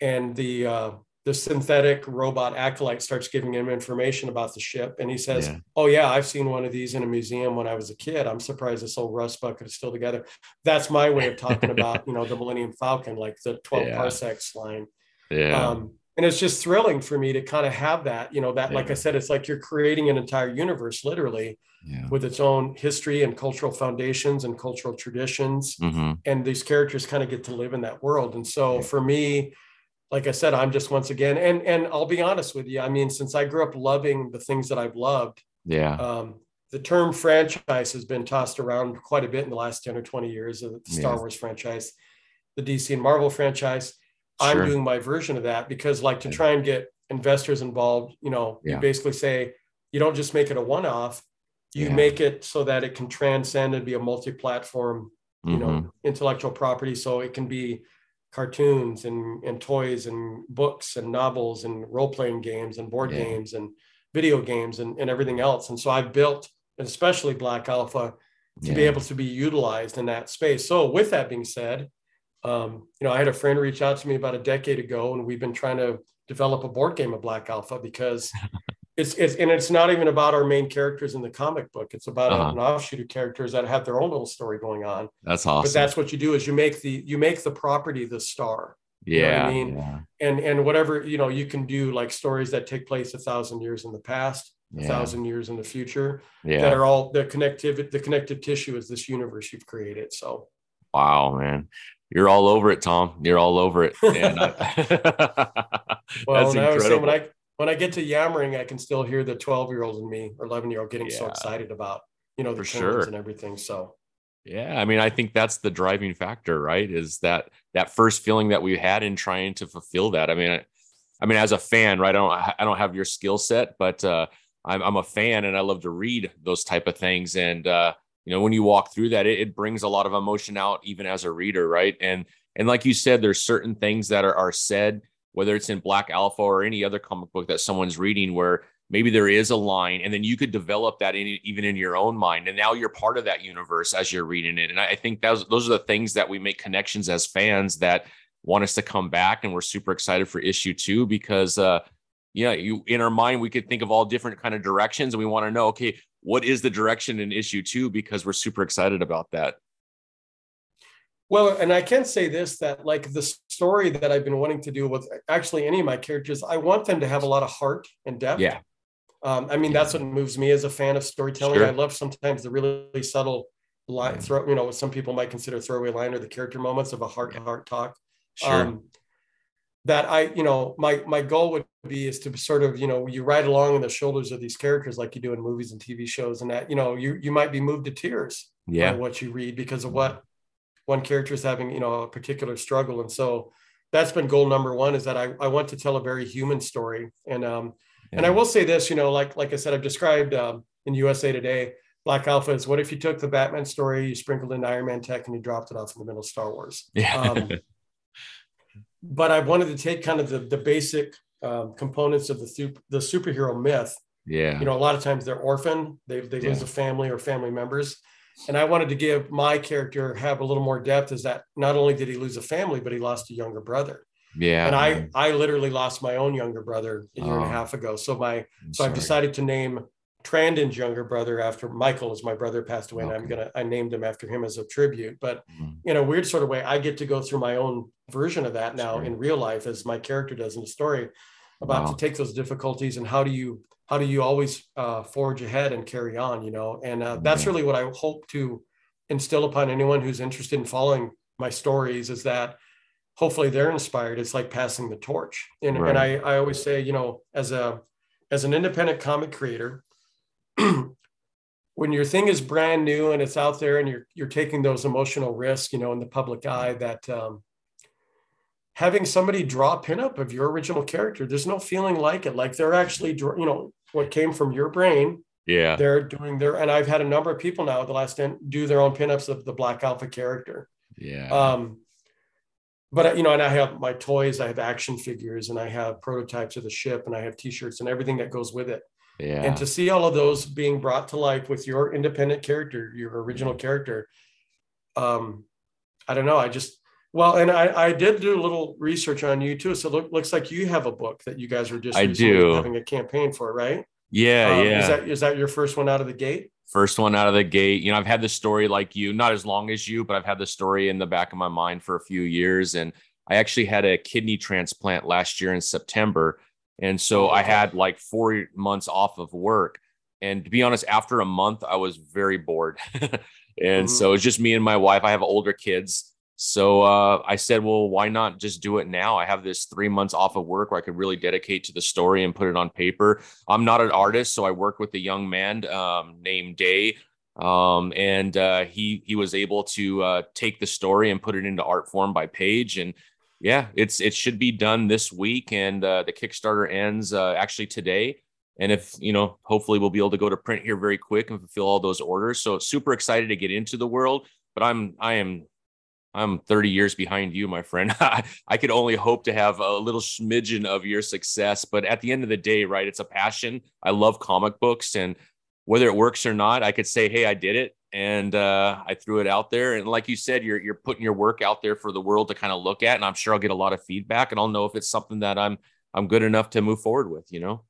and the uh, the synthetic robot acolyte starts giving him information about the ship and he says yeah. oh yeah i've seen one of these in a museum when i was a kid i'm surprised this old rust bucket is still together that's my way of talking about you know the millennium falcon like the 12 yeah. parsecs line yeah um, and it's just thrilling for me to kind of have that you know that yeah. like i said it's like you're creating an entire universe literally yeah. with its own history and cultural foundations and cultural traditions mm-hmm. and these characters kind of get to live in that world and so for me like I said, I'm just once again, and and I'll be honest with you. I mean, since I grew up loving the things that I've loved, yeah, um, the term franchise has been tossed around quite a bit in the last ten or twenty years of the Star yeah. Wars franchise, the DC and Marvel franchise. Sure. I'm doing my version of that because, like, to try and get investors involved, you know, yeah. you basically say you don't just make it a one-off, you yeah. make it so that it can transcend and be a multi-platform, you mm-hmm. know, intellectual property. So it can be cartoons and, and toys and books and novels and role-playing games and board yeah. games and video games and, and everything else. And so I built, especially Black Alpha, to yeah. be able to be utilized in that space. So with that being said, um, you know, I had a friend reach out to me about a decade ago, and we've been trying to develop a board game of Black Alpha because it's it's and it's not even about our main characters in the comic book. It's about uh-huh. an offshoot of characters that have their own little story going on. That's awesome. But that's what you do is you make the you make the property the star. Yeah. I mean, yeah. and and whatever you know, you can do like stories that take place a thousand years in the past, yeah. a thousand years in the future. Yeah. That are all the connective the connective tissue is this universe you've created. So. Wow, man you're all over it, Tom. You're all over it. And I, well, that's incredible. when I when I get to yammering, I can still hear the 12 year old in me or 11 year old getting yeah. so excited about, you know, the For sure. and everything. So, yeah, I mean, I think that's the driving factor, right? Is that that first feeling that we had in trying to fulfill that. I mean, I, I mean, as a fan, right? I don't, I don't have your skill set, but uh, I'm, I'm a fan and I love to read those type of things. And uh, you know, when you walk through that, it, it brings a lot of emotion out, even as a reader, right? And and like you said, there's certain things that are are said whether it's in Black Alpha or any other comic book that someone's reading where maybe there is a line and then you could develop that in, even in your own mind. And now you're part of that universe as you're reading it. And i think those, those are the things that we make connections as fans that want us to come back. And we're super excited for issue two because uh yeah you in our mind we could think of all different kind of directions and we want to know okay what is the direction in issue two? Because we're super excited about that well, and I can say this that like the story that I've been wanting to do with actually any of my characters, I want them to have a lot of heart and depth. Yeah. Um, I mean, yeah. that's what moves me as a fan of storytelling. Sure. I love sometimes the really subtle line, yeah. throw, you know, what some people might consider throwaway line or the character moments of a heart to heart talk. Sure. Um, that I, you know, my my goal would be is to sort of, you know, you ride along on the shoulders of these characters like you do in movies and TV shows, and that, you know, you you might be moved to tears yeah. by what you read because of what one character is having you know a particular struggle. And so that's been goal number one is that i, I want to tell a very human story. And um yeah. and i will say this you know like like i said i've described um, in usa today black alpha is what if you took the batman story you sprinkled in iron man tech and you dropped it off in the middle of star wars. Yeah. Um, but i wanted to take kind of the, the basic um, components of the, super, the superhero myth. Yeah. You know a lot of times they're orphan they, they yeah. lose a family or family members and I wanted to give my character have a little more depth is that not only did he lose a family, but he lost a younger brother. Yeah. And I I literally lost my own younger brother a year oh. and a oh. half ago. So my I'm so sorry. I've decided to name Trandon's younger brother after Michael as my brother passed away. Okay. And I'm gonna I named him after him as a tribute. But mm-hmm. in a weird sort of way, I get to go through my own version of that now in real life as my character does in the story about wow. to take those difficulties and how do you how do you always uh, forge ahead and carry on you know and uh, that's really what i hope to instill upon anyone who's interested in following my stories is that hopefully they're inspired it's like passing the torch and, right. and I, I always say you know as a as an independent comic creator when your thing is brand new and it's out there and you're you're taking those emotional risks you know in the public eye that um, having somebody draw a pinup of your original character, there's no feeling like it. Like they're actually, you know, what came from your brain. Yeah. They're doing their, and I've had a number of people now the last 10 do their own pinups of the Black Alpha character. Yeah. Um, but you know, and I have my toys, I have action figures, and I have prototypes of the ship, and I have T-shirts and everything that goes with it. Yeah. And to see all of those being brought to life with your independent character, your original character, um, I don't know. I just well, and I, I did do a little research on you too. So it look, looks like you have a book that you guys are just I do having a campaign for, right? Yeah, um, yeah. Is that is that your first one out of the gate? First one out of the gate. You know, I've had the story like you, not as long as you, but I've had the story in the back of my mind for a few years. And I actually had a kidney transplant last year in September. And so oh, I had like four months off of work. And to be honest, after a month, I was very bored. and mm-hmm. so it's just me and my wife. I have older kids so uh, I said, well, why not just do it now? I have this three months off of work where I could really dedicate to the story and put it on paper. I'm not an artist, so I work with a young man um, named Day, um, and uh, he he was able to uh, take the story and put it into art form by page. And yeah, it's it should be done this week, and uh, the Kickstarter ends uh, actually today. And if you know, hopefully we'll be able to go to print here very quick and fulfill all those orders. So super excited to get into the world. But I'm I am I'm 30 years behind you, my friend. I could only hope to have a little smidgen of your success. But at the end of the day, right, it's a passion. I love comic books. And whether it works or not, I could say, hey, I did it. And uh, I threw it out there. And like you said, you're, you're putting your work out there for the world to kind of look at. And I'm sure I'll get a lot of feedback and I'll know if it's something that I'm, I'm good enough to move forward with, you know?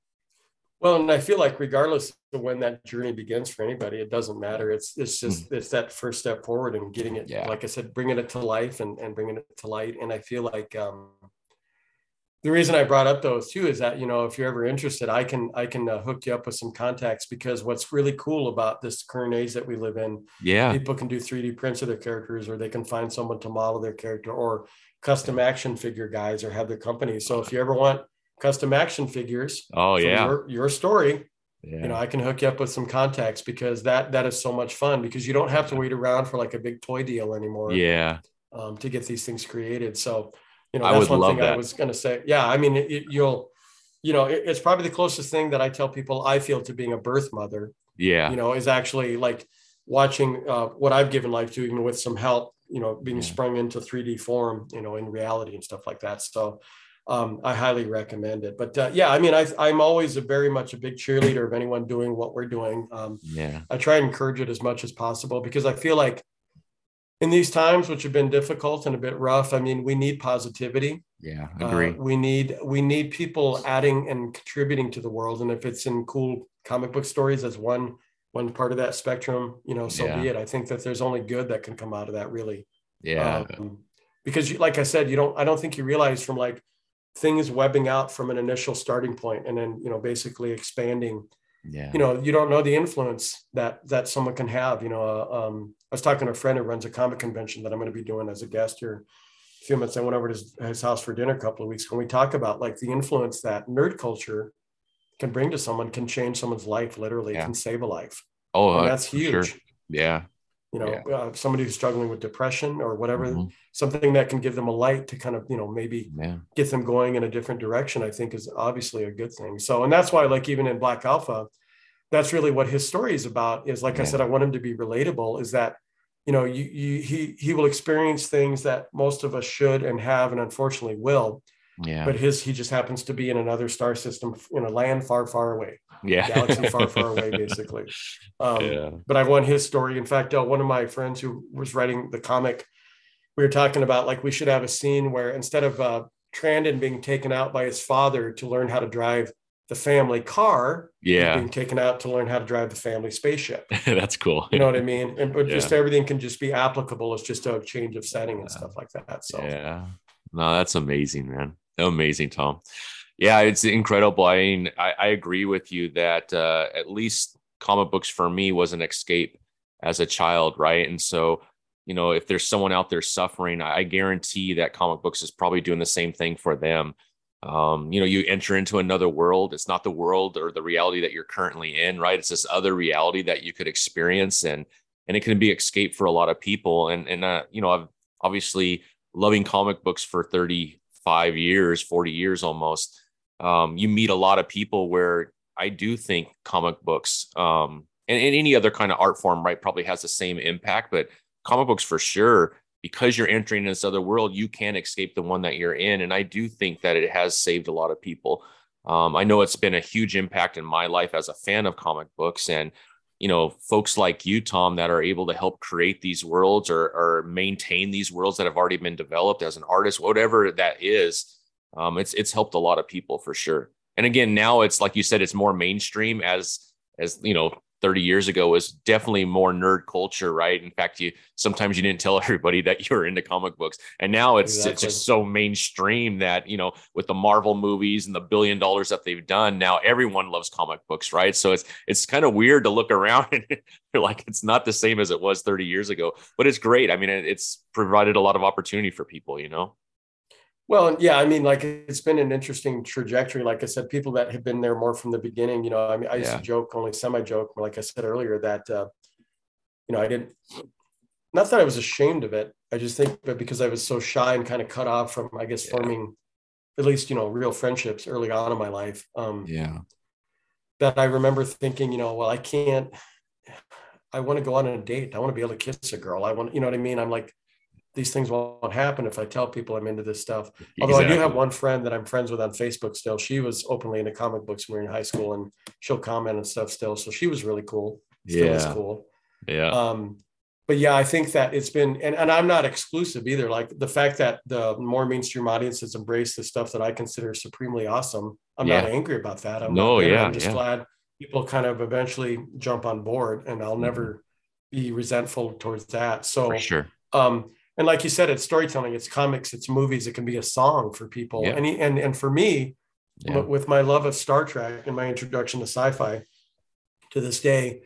Well, and I feel like regardless of when that journey begins for anybody, it doesn't matter. It's it's just mm. it's that first step forward and getting it, yeah. like I said, bringing it to life and, and bringing it to light. And I feel like um, the reason I brought up those too is that you know if you're ever interested, I can I can uh, hook you up with some contacts because what's really cool about this current age that we live in, yeah, people can do 3D prints of their characters, or they can find someone to model their character, or custom action figure guys, or have their company. So if you ever want custom action figures. Oh yeah, your, your story. Yeah. You know, I can hook you up with some contacts because that that is so much fun because you don't have to wait around for like a big toy deal anymore. Yeah. Um, to get these things created. So, you know, that's one thing that. I was going to say. Yeah, I mean, it, you'll, you know, it, it's probably the closest thing that I tell people I feel to being a birth mother. Yeah. You know, is actually like watching uh, what I've given life to, even with some help. You know, being yeah. sprung into 3D form. You know, in reality and stuff like that. So, um, I highly recommend it. But uh, yeah, I mean, I, I'm always a very much a big cheerleader of anyone doing what we're doing. Um, yeah, I try and encourage it as much as possible because I feel like in these times, which have been difficult and a bit rough, I mean, we need positivity. Yeah, agree. Uh, we need we need people adding and contributing to the world, and if it's in cool comic book stories as one one part of that spectrum, you know, so yeah. be it. I think that there's only good that can come out of that, really. Yeah. Um, because, you, like I said, you don't. I don't think you realize from like things webbing out from an initial starting point and then you know basically expanding. Yeah. You know you don't know the influence that that someone can have you know uh, um, i was talking to a friend who runs a comic convention that i'm going to be doing as a guest here a few months i went over to his, his house for dinner a couple of weeks and we talk about like the influence that nerd culture can bring to someone can change someone's life literally yeah. can save a life. Oh and that's huge sure. yeah you know, Yeah. uh, somebody who's struggling with depression or whatever, Mhm. something that can give them a light to kind of, you know, maybe Yeah. get them going in a different direction, I think is obviously a good thing. So, and that's why, like, even in Black Alpha, that's really what his story is about. Is like I said, I want him to be relatable. Is that, you know, you, you he he will experience things that most of us should and have, and unfortunately will. Yeah. But his he just happens to be in another star system in a land far, far away, yeah. galaxy far, far away, basically. Um, yeah. but I want his story. In fact, uh, one of my friends who was writing the comic, we were talking about like we should have a scene where instead of uh, Trandon being taken out by his father to learn how to drive the family car, Yeah. being taken out to learn how to drive the family spaceship. That's cool. You know what I mean? And but just everything can just be applicable. It's just a change of setting and Yeah. stuff like that. So Yeah. No, that's amazing, man. Amazing, Tom. Yeah, it's incredible. I mean, I, I agree with you that uh, at least comic books for me was an escape as a child, right? And so, you know, if there's someone out there suffering, I, I guarantee that comic books is probably doing the same thing for them. Um, you know, you enter into another world. It's not the world or the reality that you're currently in, right? It's this other reality that you could experience, and and it can be escape for a lot of people. And and uh, you know, I've obviously loving comic books for 35 years, 40 years almost, um, you meet a lot of people where I do think comic books um, and, and any other kind of art form, right, probably has the same impact, but comic books for sure, because you're entering this other world, you can't escape the one that you're in. And I do think that it has saved a lot of people. Um, I know it's been a huge impact in my life as a fan of comic books and you know folks like you tom that are able to help create these worlds or, or maintain these worlds that have already been developed as an artist whatever that is um, it's it's helped a lot of people for sure. And again now it's like you said it's more mainstream as as you know 30 years ago was definitely more nerd culture right? In fact you sometimes you didn't tell everybody that you were into comic books. And now it's it's just so mainstream that you know with the marvel movies and the billion dollars that they've done now everyone loves comic books right? So it's it's kind of weird to look around and you're like it's not the same as it was 30 years ago but it's great. I mean it's provided a lot of opportunity for people you know Well, yeah, I mean, like it's been an interesting trajectory. Like I said, people that have been there more from the beginning, you know, I mean, I used Yeah. to joke, only semi joke, like I said earlier, that, uh, you know, I didn't, not that I was ashamed of it. I just think that because I was so shy and kind of cut off from, I guess, Yeah. forming at least, you know, real friendships early on in my life, um, yeah that I remember thinking, you know, well, I can't, I want to go on a date. I want to be able to kiss a girl. I want, you know what I mean? I'm like, these things won't happen if I tell people I'm into this stuff. Although I do have one friend that I'm friends with on Facebook still. She was openly into comic books when we were in high school and she'll comment and stuff still. So she was really cool. Still is cool. yeah Um, but yeah, I think that it's been, and, and I'm not exclusive either. Like the fact that the more mainstream audiences embrace the stuff that I consider supremely awesome. I'm not angry about that. I'm No, not yeah, I'm just yeah. glad people kind of eventually jump on board and I'll Mhm. never be resentful towards that. So, for sure um, and like you said, it's storytelling, it's comics, it's movies, it can be a song for people. Yeah. And, and, and for me, yeah with my love of Star Trek and my introduction to sci-fi to this day,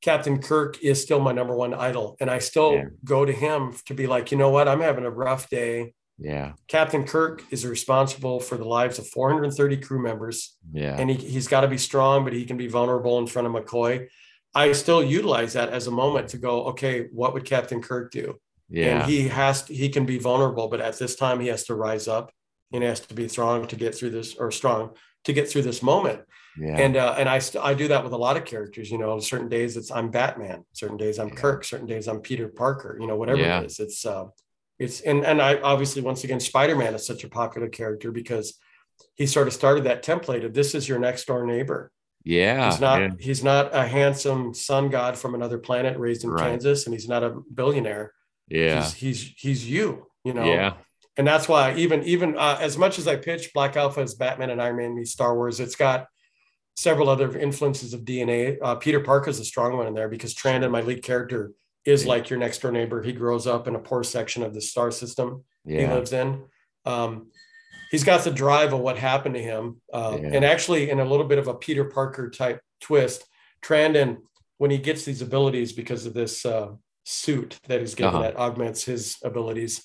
Captain Kirk is still my number one idol. And I still Yeah. go to him to be like, you know what, I'm having a rough day. yeah Captain Kirk is responsible for the lives of 430 crew members, yeah and he, he's got to be strong, but he can be vulnerable in front of McCoy. I still utilize that as a moment to go, okay, what would Captain Kirk do? Yeah and he has to, he can be vulnerable but at this time he has to rise up and he has to be strong to get through this or strong to get through this moment yeah and uh, and i i do that with a lot of characters you know certain days it's i'm batman certain days i'm Yeah. kirk certain days i'm peter parker you know whatever Yeah. it is it's uh it's and and i obviously once again spider-man is such a popular character because he sort of started that template of this is your next door neighbor yeah he's not yeah. he's not a handsome sun god from another planet raised in Right. kansas and he's not a billionaire yeah. He's he's he's you you know? Yeah. And that's why even even uh, as much as i pitch black alpha as batman and iron man meets star wars it's got several other influences of dna uh, peter parker's a strong one in there because trandon my lead character is Yeah. like your next door neighbor. He grows up in a poor section of the star system yeah. he lives in. Um, he's got the drive of what happened to him. Uh, Yeah. and actually in a little bit of a peter parker type twist trandon when he gets these abilities because of this uh, suit that he's given Uh-huh. that augments his abilities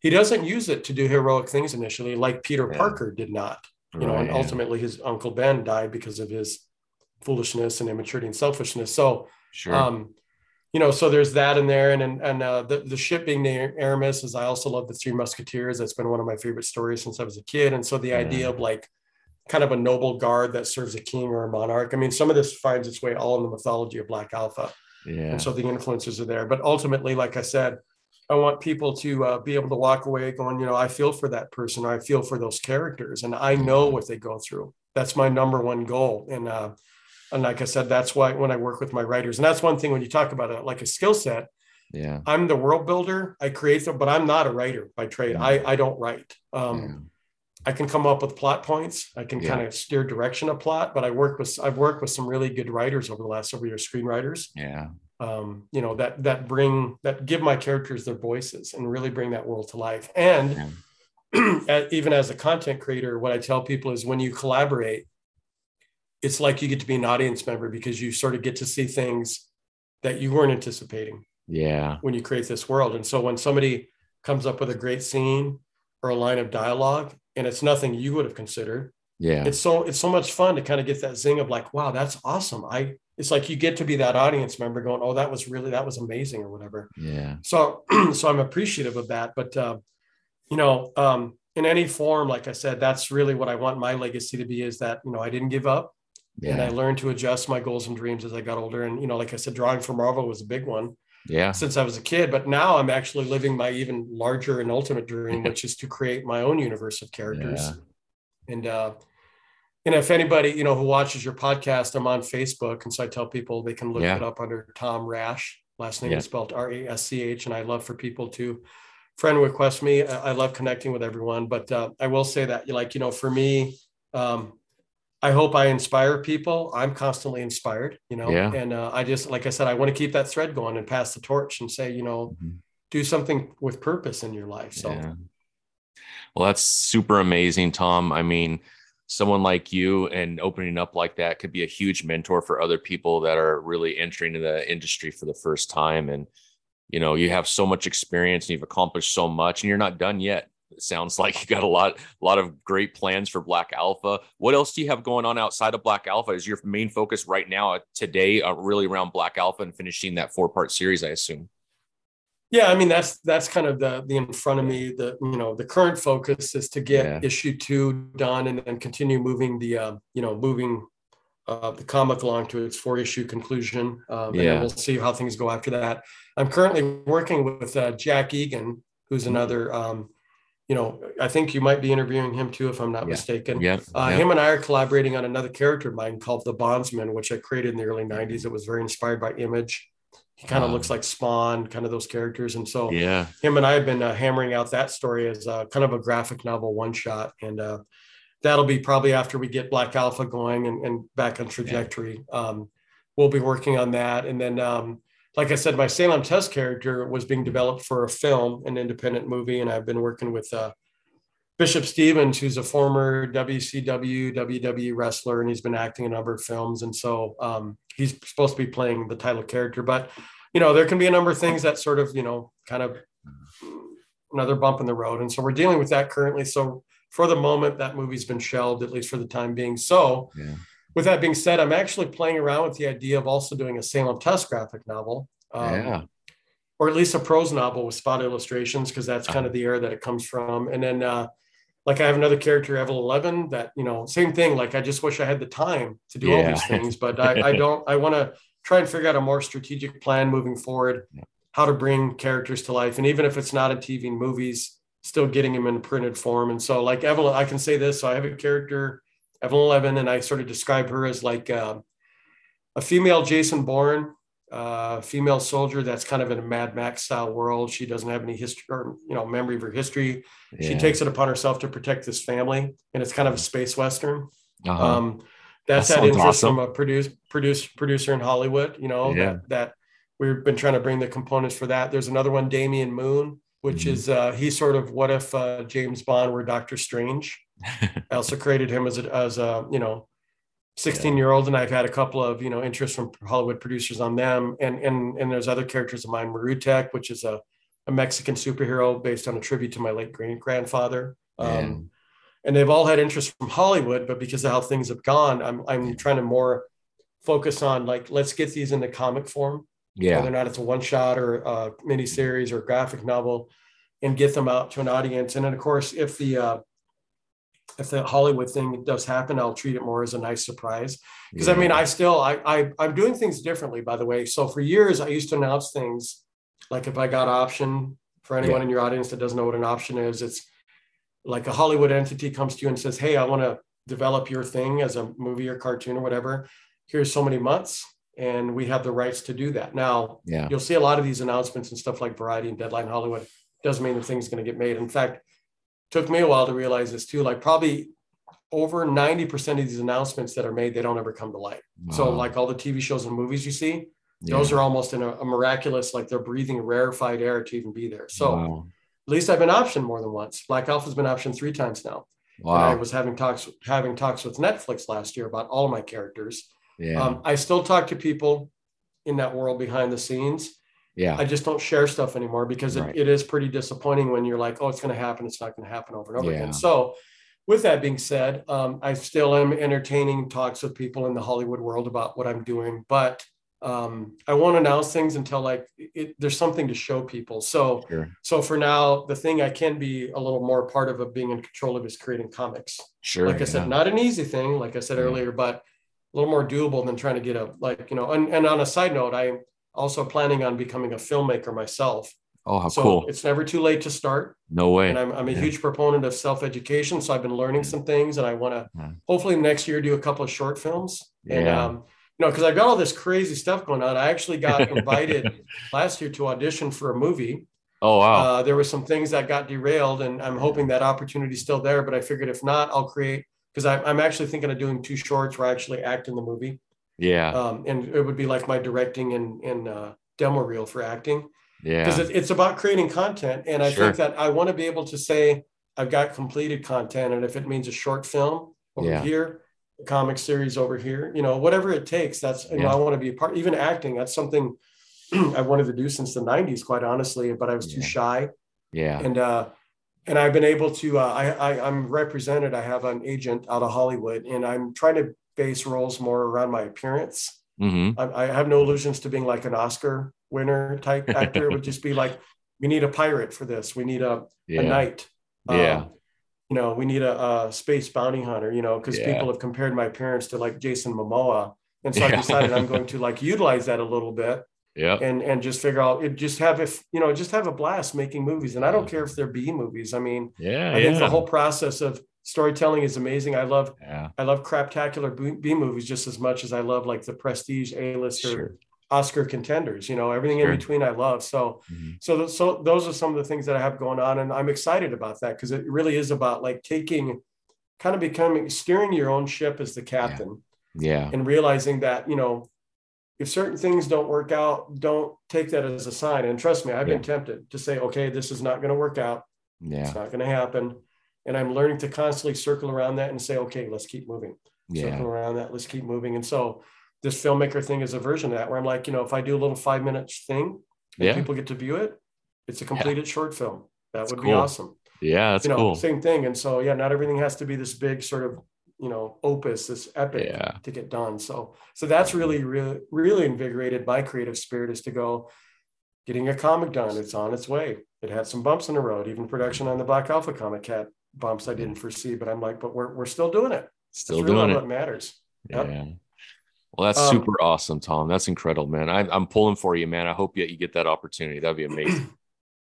he doesn't use it to do heroic things initially like peter Yeah. parker did not you know and Right. ultimately his uncle ben died because of his foolishness and immaturity and selfishness so sure um, you know, so there's that in there, and and, and uh, the the ship being named Aramis is I also love the Three Musketeers. That's been one of my favorite stories since I was a kid, and so the idea of like kind of a noble guard that serves a king or a monarch. I mean, some of this finds its way all in the mythology of Black Alpha, Yeah. and so the influences are there. But ultimately, like I said, I want people to uh, be able to walk away going, you know, I feel for that person, or I feel for those characters, and I know what they go through. That's my number one goal, and uh, and like I said, that's why when I work with my writers, and that's one thing when you talk about it, like a skill set. yeah. I'm the world builder. I create them, but I'm not a writer by trade. I, I don't write. Um, yeah. I can come up with plot points. I can Yeah. kind of steer direction of plot, but I work with I've worked with some really good writers over the last several years, screenwriters. Yeah. Um, you know that that bring that give my characters their voices and really bring that world to life. And even as a content creator, what I tell people is when you collaborate, it's like you get to be an audience member because you sort of get to see things that you weren't anticipating Yeah. when you create this world. And so when somebody comes up with a great scene or a line of dialogue and it's nothing you would have considered, Yeah. it's so it's so much fun to kind of get that zing of like, wow, that's awesome. I it's like you get to be that audience member going, oh, that was really that was amazing or whatever. Yeah. So so I'm appreciative of that. But uh, you know, um, in any form, like I said, that's really what I want my legacy to be is that, you know, I didn't give up and I learned to adjust my goals and dreams as I got older. And, you know, like I said, drawing for Marvel was a big one Yeah. since I was a kid, but now I'm actually living my even larger and ultimate dream, which is to create my own universe of characters. Yeah. And uh, and if anybody you know who watches your podcast, I'm on Facebook, and so I tell people they can look Yeah. it up under Tom Rasch. Last name Yeah. is spelled R A S C H, and I love for people to friend request me. I, I love connecting with everyone, but uh, I will say that you like you know for me. Um, I hope I inspire people. I'm constantly inspired, you know, Yeah. and uh, I just, like I said, I want to keep that thread going and pass the torch and say, you know, Mhm. do something with purpose in your life. So Yeah. Well, that's super amazing, Tom. I mean, someone like you and opening up like that could be a huge mentor for other people that are really entering the industry for the first time. And, you know, you have so much experience and you've accomplished so much and you're not done yet. It sounds like you got a lot, a lot of great plans for Black Alpha. What else do you have going on outside of Black Alpha? Is your main focus right now today uh, really around Black Alpha and finishing that four part series, I assume? yeah, I mean, that's, that's kind of the, the in front of me, the, you know, the current focus is to get Yeah. issue two done and then continue moving the, uh, you know, moving uh, the comic along to its four issue conclusion. Um, And Yeah. then we'll see how things go after that. I'm currently working with uh, Jack Egan, who's Mm-hmm. another, um, you know, I think you might be interviewing him too, if I'm not Yeah. mistaken. Yeah. Uh, yeah. Him and I are collaborating on another character of mine called the Bondsman, which I created in the early '90s. It was very inspired by Image. He kind of Wow. looks like Spawn, kind of those characters, and so yeah. him and I have been uh, hammering out that story as uh, kind of a graphic novel one shot, and uh, that'll be probably after we get Black Alpha going and, and back on trajectory. Um, we'll be working on that, and then. Um, like I said, my Salem Test character was being developed for a film, an independent movie, and I've been working with uh, Bishop Stevens, who's a former WCW, WWE wrestler, and he's been acting in of films. And so um, he's supposed to be playing the title character. But, you know, there can be a number of things that sort of, you know, kind of another bump in the road. And so we're dealing with that currently. So for the moment, that movie's been shelved, at least for the time being. So, Yeah. With that being said, I'm actually playing around with the idea of also doing a Salem Test graphic novel. Um, Yeah. or at least a prose novel with spot illustrations because that's kind of the era that it comes from and then uh like i have another character evel 11 that you know same thing like i just wish i had the time to do all these things but i, I don't i want to try and figure out a more strategic plan moving forward how to bring characters to life and even if it's not in tv and movies still getting them in printed form and so like evelyn i can say this so i have a character evelyn 11 and i sort of describe her as like uh, a female jason bourne uh, female soldier that's kind of in a Mad Max style world. She doesn't have any history or you know memory of her history. She takes it upon herself to protect this family, and it's kind of a space western. Uh-huh. Um, that's That that, interest awesome. from a produce, produce producer in Hollywood. You know Yeah. that that we've been trying to bring the components for that. There's another one, Damian Moon, which Mhm. is uh, he's sort of what if uh, James Bond were Doctor Strange. I also created him as a, as a you know 16 year old and I've had a couple of you know interest from Hollywood producers on them. And and and there's other characters of mine Marutek which is a, a Mexican superhero based on a tribute to my late great grandfather. Um, and they've all had interest from Hollywood but because of how things have gone I'm I'm trying to more focus on like let's get these into comic form. Yeah. Whether or not it's a one shot or a mini series or a graphic novel, and get them out to an audience. And then, of course, if the uh, if the Hollywood thing does happen, I'll treat it more as a nice surprise. Because yeah. I mean, I still I, I I'm doing things differently, by the way. So for years, I used to announce things like if I got option for anyone yeah. in your audience that doesn't know what an option is, it's like a Hollywood entity comes to you and says, "Hey, I want to develop your thing as a movie or cartoon or whatever. Here's so many months." And we have the rights to do that. Now, yeah. you'll see a lot of these announcements and stuff like Variety and Deadline Hollywood. Doesn't mean the thing's going to get made. In fact, took me a while to realize this too. Like probably over 90% of these announcements that are made, they don't ever come to light. Wow. So like all the TV shows and movies you see, yeah. those are almost in a, a, miraculous, like they're breathing rarefied air to even be there. So wow. at least I've been optioned more than once. Black Alpha's been optioned three times now. Wow. And I was having talks having talks with Netflix last year about all of my characters. Yeah. Um, I still talk to people in that world behind the scenes. Yeah. I just don't share stuff anymore because right. it, it is pretty disappointing when you're like, oh, it's going to happen. It's not going to happen over and over yeah. again. So, with that being said, um, I still am entertaining talks with people in the Hollywood world about what I'm doing, but um, I won't announce things until like it, there's something to show people. So, sure. so for now, the thing I can be a little more part of, of being in control of is creating comics. Sure. Like I said, not an easy thing, like I said yeah. earlier, but a little more doable than trying to get a like you know. And, and on a side note, I also planning on becoming a filmmaker myself. Oh, how so cool! It's never too late to start. No way. And I'm, I'm a yeah. huge proponent of self education, so I've been learning some things, and I want to yeah. hopefully next year do a couple of short films. And yeah. um, you know, because I've got all this crazy stuff going on. I actually got invited last year to audition for a movie. Oh wow! Uh, there were some things that got derailed, and I'm hoping that opportunity is still there. But I figured if not, I'll create because I'm actually thinking of doing two shorts where I actually act in the movie. Yeah. Um, and it would be like my directing and, and uh, demo reel for acting. Yeah. Because it's about creating content. And I sure. think that I want to be able to say, I've got completed content. And if it means a short film over yeah. here, a comic series over here, you know, whatever it takes, that's, you yeah. know, I want to be a part, even acting. That's something I wanted to do since the 90s, quite honestly, but I was too shy. Yeah. And, uh, and I've been able to, uh, I, I, I'm represented. I have an agent out of Hollywood, and I'm trying to base roles more around my appearance. Mm-hmm. I, I, have no illusions to being like an Oscar winner type actor. it would just be like, we need a pirate for this. We need a, yeah. a knight. Yeah. Um, you know, we need a, a, space bounty hunter, you know, because yeah. people have compared my parents to like Jason Momoa. And so I decided I'm going to like utilize that a little bit. Yeah. And and just figure out it just have if you know, just have a blast making movies. And I don't care if they're B movies. I mean, yeah, I yeah. think the whole process of storytelling is amazing. I love yeah. I love craptacular B movies just as much as I love like the prestige A list or sure. Oscar contenders. You know, everything sure. in between I love. So mm-hmm. so so those are some of the things that I have going on, and I'm excited about that because it really is about like taking, kind of becoming steering your own ship as the captain. Yeah. yeah. And realizing that you know. If certain things don't work out, don't take that as a sign. And trust me, I've yeah. been tempted to say, okay, this is not going to work out. Yeah. It's not going to happen and I'm learning to constantly circle around that and say, okay, let's keep moving. Yeah. Circle around that, let's keep moving. And so this filmmaker thing is a version of that where I'm like, you know, if I do a little five minutes thing, yeah. people get to view it, it's a completed yeah. short film. That that's would cool. be awesome. Yeah, that's you know, cool. Same thing. And so yeah, not everything has to be this big sort of you know opus, this epic yeah. to get done. So so that's really really really invigorated my creative spirit is to go getting a comic done. It's on its way. It had some bumps in the road. Even production on the Black Alpha comic had bumps I didn't foresee, but I'm like, but we're, we're still doing it. Still that's doing really it. What matters. Yep. Yeah. Well, that's um, super awesome, Tom. That's incredible, man. I, am pulling for you, man. I hope you, you get that opportunity. That'd be amazing.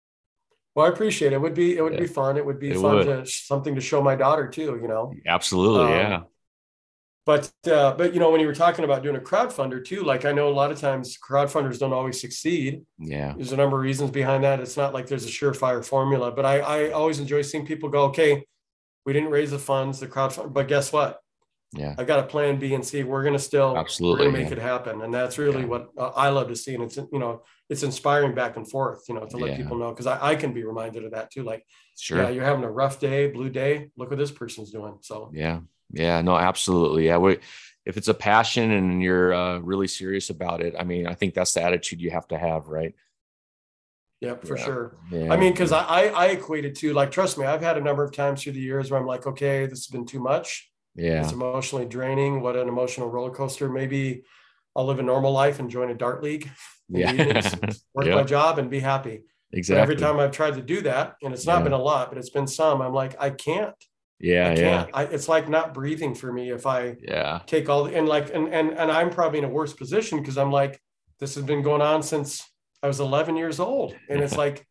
well, I appreciate it. It would be, it would yeah. be fun. It would be it fun would. to something to show my daughter too, you know? Absolutely. Um, yeah but uh, but you know when you were talking about doing a crowdfunder too like i know a lot of times crowdfunders don't always succeed. Yeah. There's a number of reasons behind that. It's not like there's a surefire formula but i i always enjoy seeing people go okay we didn't raise the funds the crowdfund but guess what? Yeah. I've got a plan b and c. We're going to still absolutely make yeah. it happen. And that's really yeah. what uh, i love to see. And it's you know it's inspiring back and forth you know to let yeah. people know because I, I can be reminded of that too. Like sure. yeah you're having a rough day blue day. Look what this person's doing. So yeah yeah no absolutely yeah we if it's a passion and you're uh, really serious about it, I mean, I think that's the attitude you have to have, right? Yep, for yeah. sure. Yeah. I mean, because I, I I equate it to like, trust me, I've had a number of times through the years where I'm like, okay, this has been too much. Yeah, it's emotionally draining. What an emotional roller coaster. Maybe I'll live a normal life and join a dart league. Yeah. work Yeah. my job and be happy. But exactly. every time I've tried to do that, and it's not Yeah. been a lot, but it's been some, I'm like, I can't. Yeah, I yeah, can't. I, it's like not breathing for me if I yeah, take all the and like and and and I'm probably in a worse position because I'm like, this has been going on since I was 11 years old, and it's like,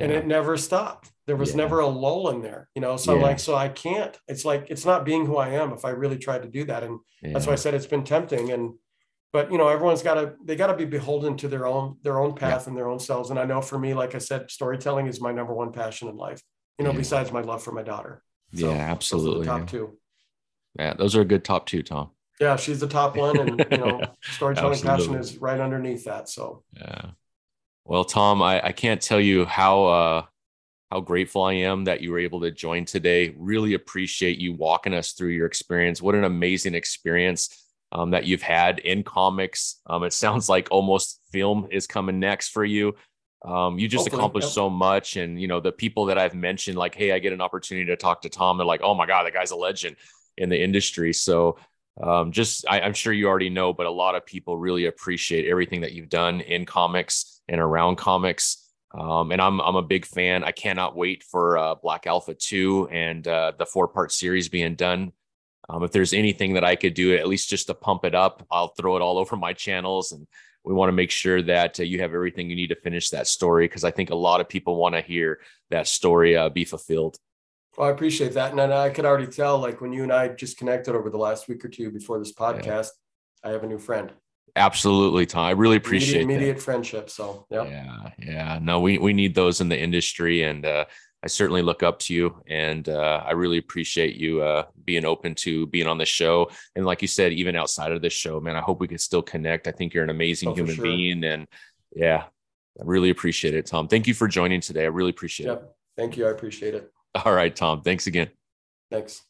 and it never stopped. There was Yeah. never a lull in there, you know. So I'm like, so I can't. It's like it's not being who I am if I really tried to do that, and that's why I said it's been tempting. And but you know, everyone's got to they got to be beholden to their own their own path and their own selves. And I know for me, like I said, storytelling is my number one passion in life. You know, Yeah. besides my love for my daughter. So, Yeah, those are the absolutely. top yeah. two. Yeah, those are a good top two, Tom. Yeah, she's the top one, and you know, storytelling passion is right underneath that. So Yeah. Well, Tom, I, I can't tell you how uh how grateful I am that you were able to join today. Really appreciate you walking us through your experience. What an amazing experience um, that you've had in comics. Um, it sounds like almost film is coming next for you. Um, you just Hopefully, accomplished yep. so much, and you know the people that I've mentioned, like, hey, I get an opportunity to talk to Tom. They're like, oh my god, that guy's a legend in the industry. So um, just I, I'm sure you already know, but a lot of people really appreciate everything that you've done in comics and around comics. Um, and I'm I'm a big fan. I cannot wait for uh, Black Alpha two and uh, the four part series being done. Um, if there's anything that I could do, at least just to pump it up, I'll throw it all over my channels. And we want to make sure that uh, you have everything you need to finish that story because I think a lot of people want to hear that story uh, be fulfilled. well, I appreciate that, and then I could already tell, like when you and I just connected over the last week or two before this podcast, I have a new friend. Absolutely, Tom. I really appreciate immediate, immediate friendship. So yeah. Yeah, yeah. No, we we need those in the industry, and uh, I certainly look up to you, and uh, I really appreciate you uh, being open to being on the show. And like you said, even outside of this show, man, I hope we can still connect. I think you're an amazing Oh, human sure. being, and yeah, I really appreciate it, Tom. Thank you for joining today. I really appreciate it. Thank you. I appreciate it. All right, Tom. Thanks again. Thanks.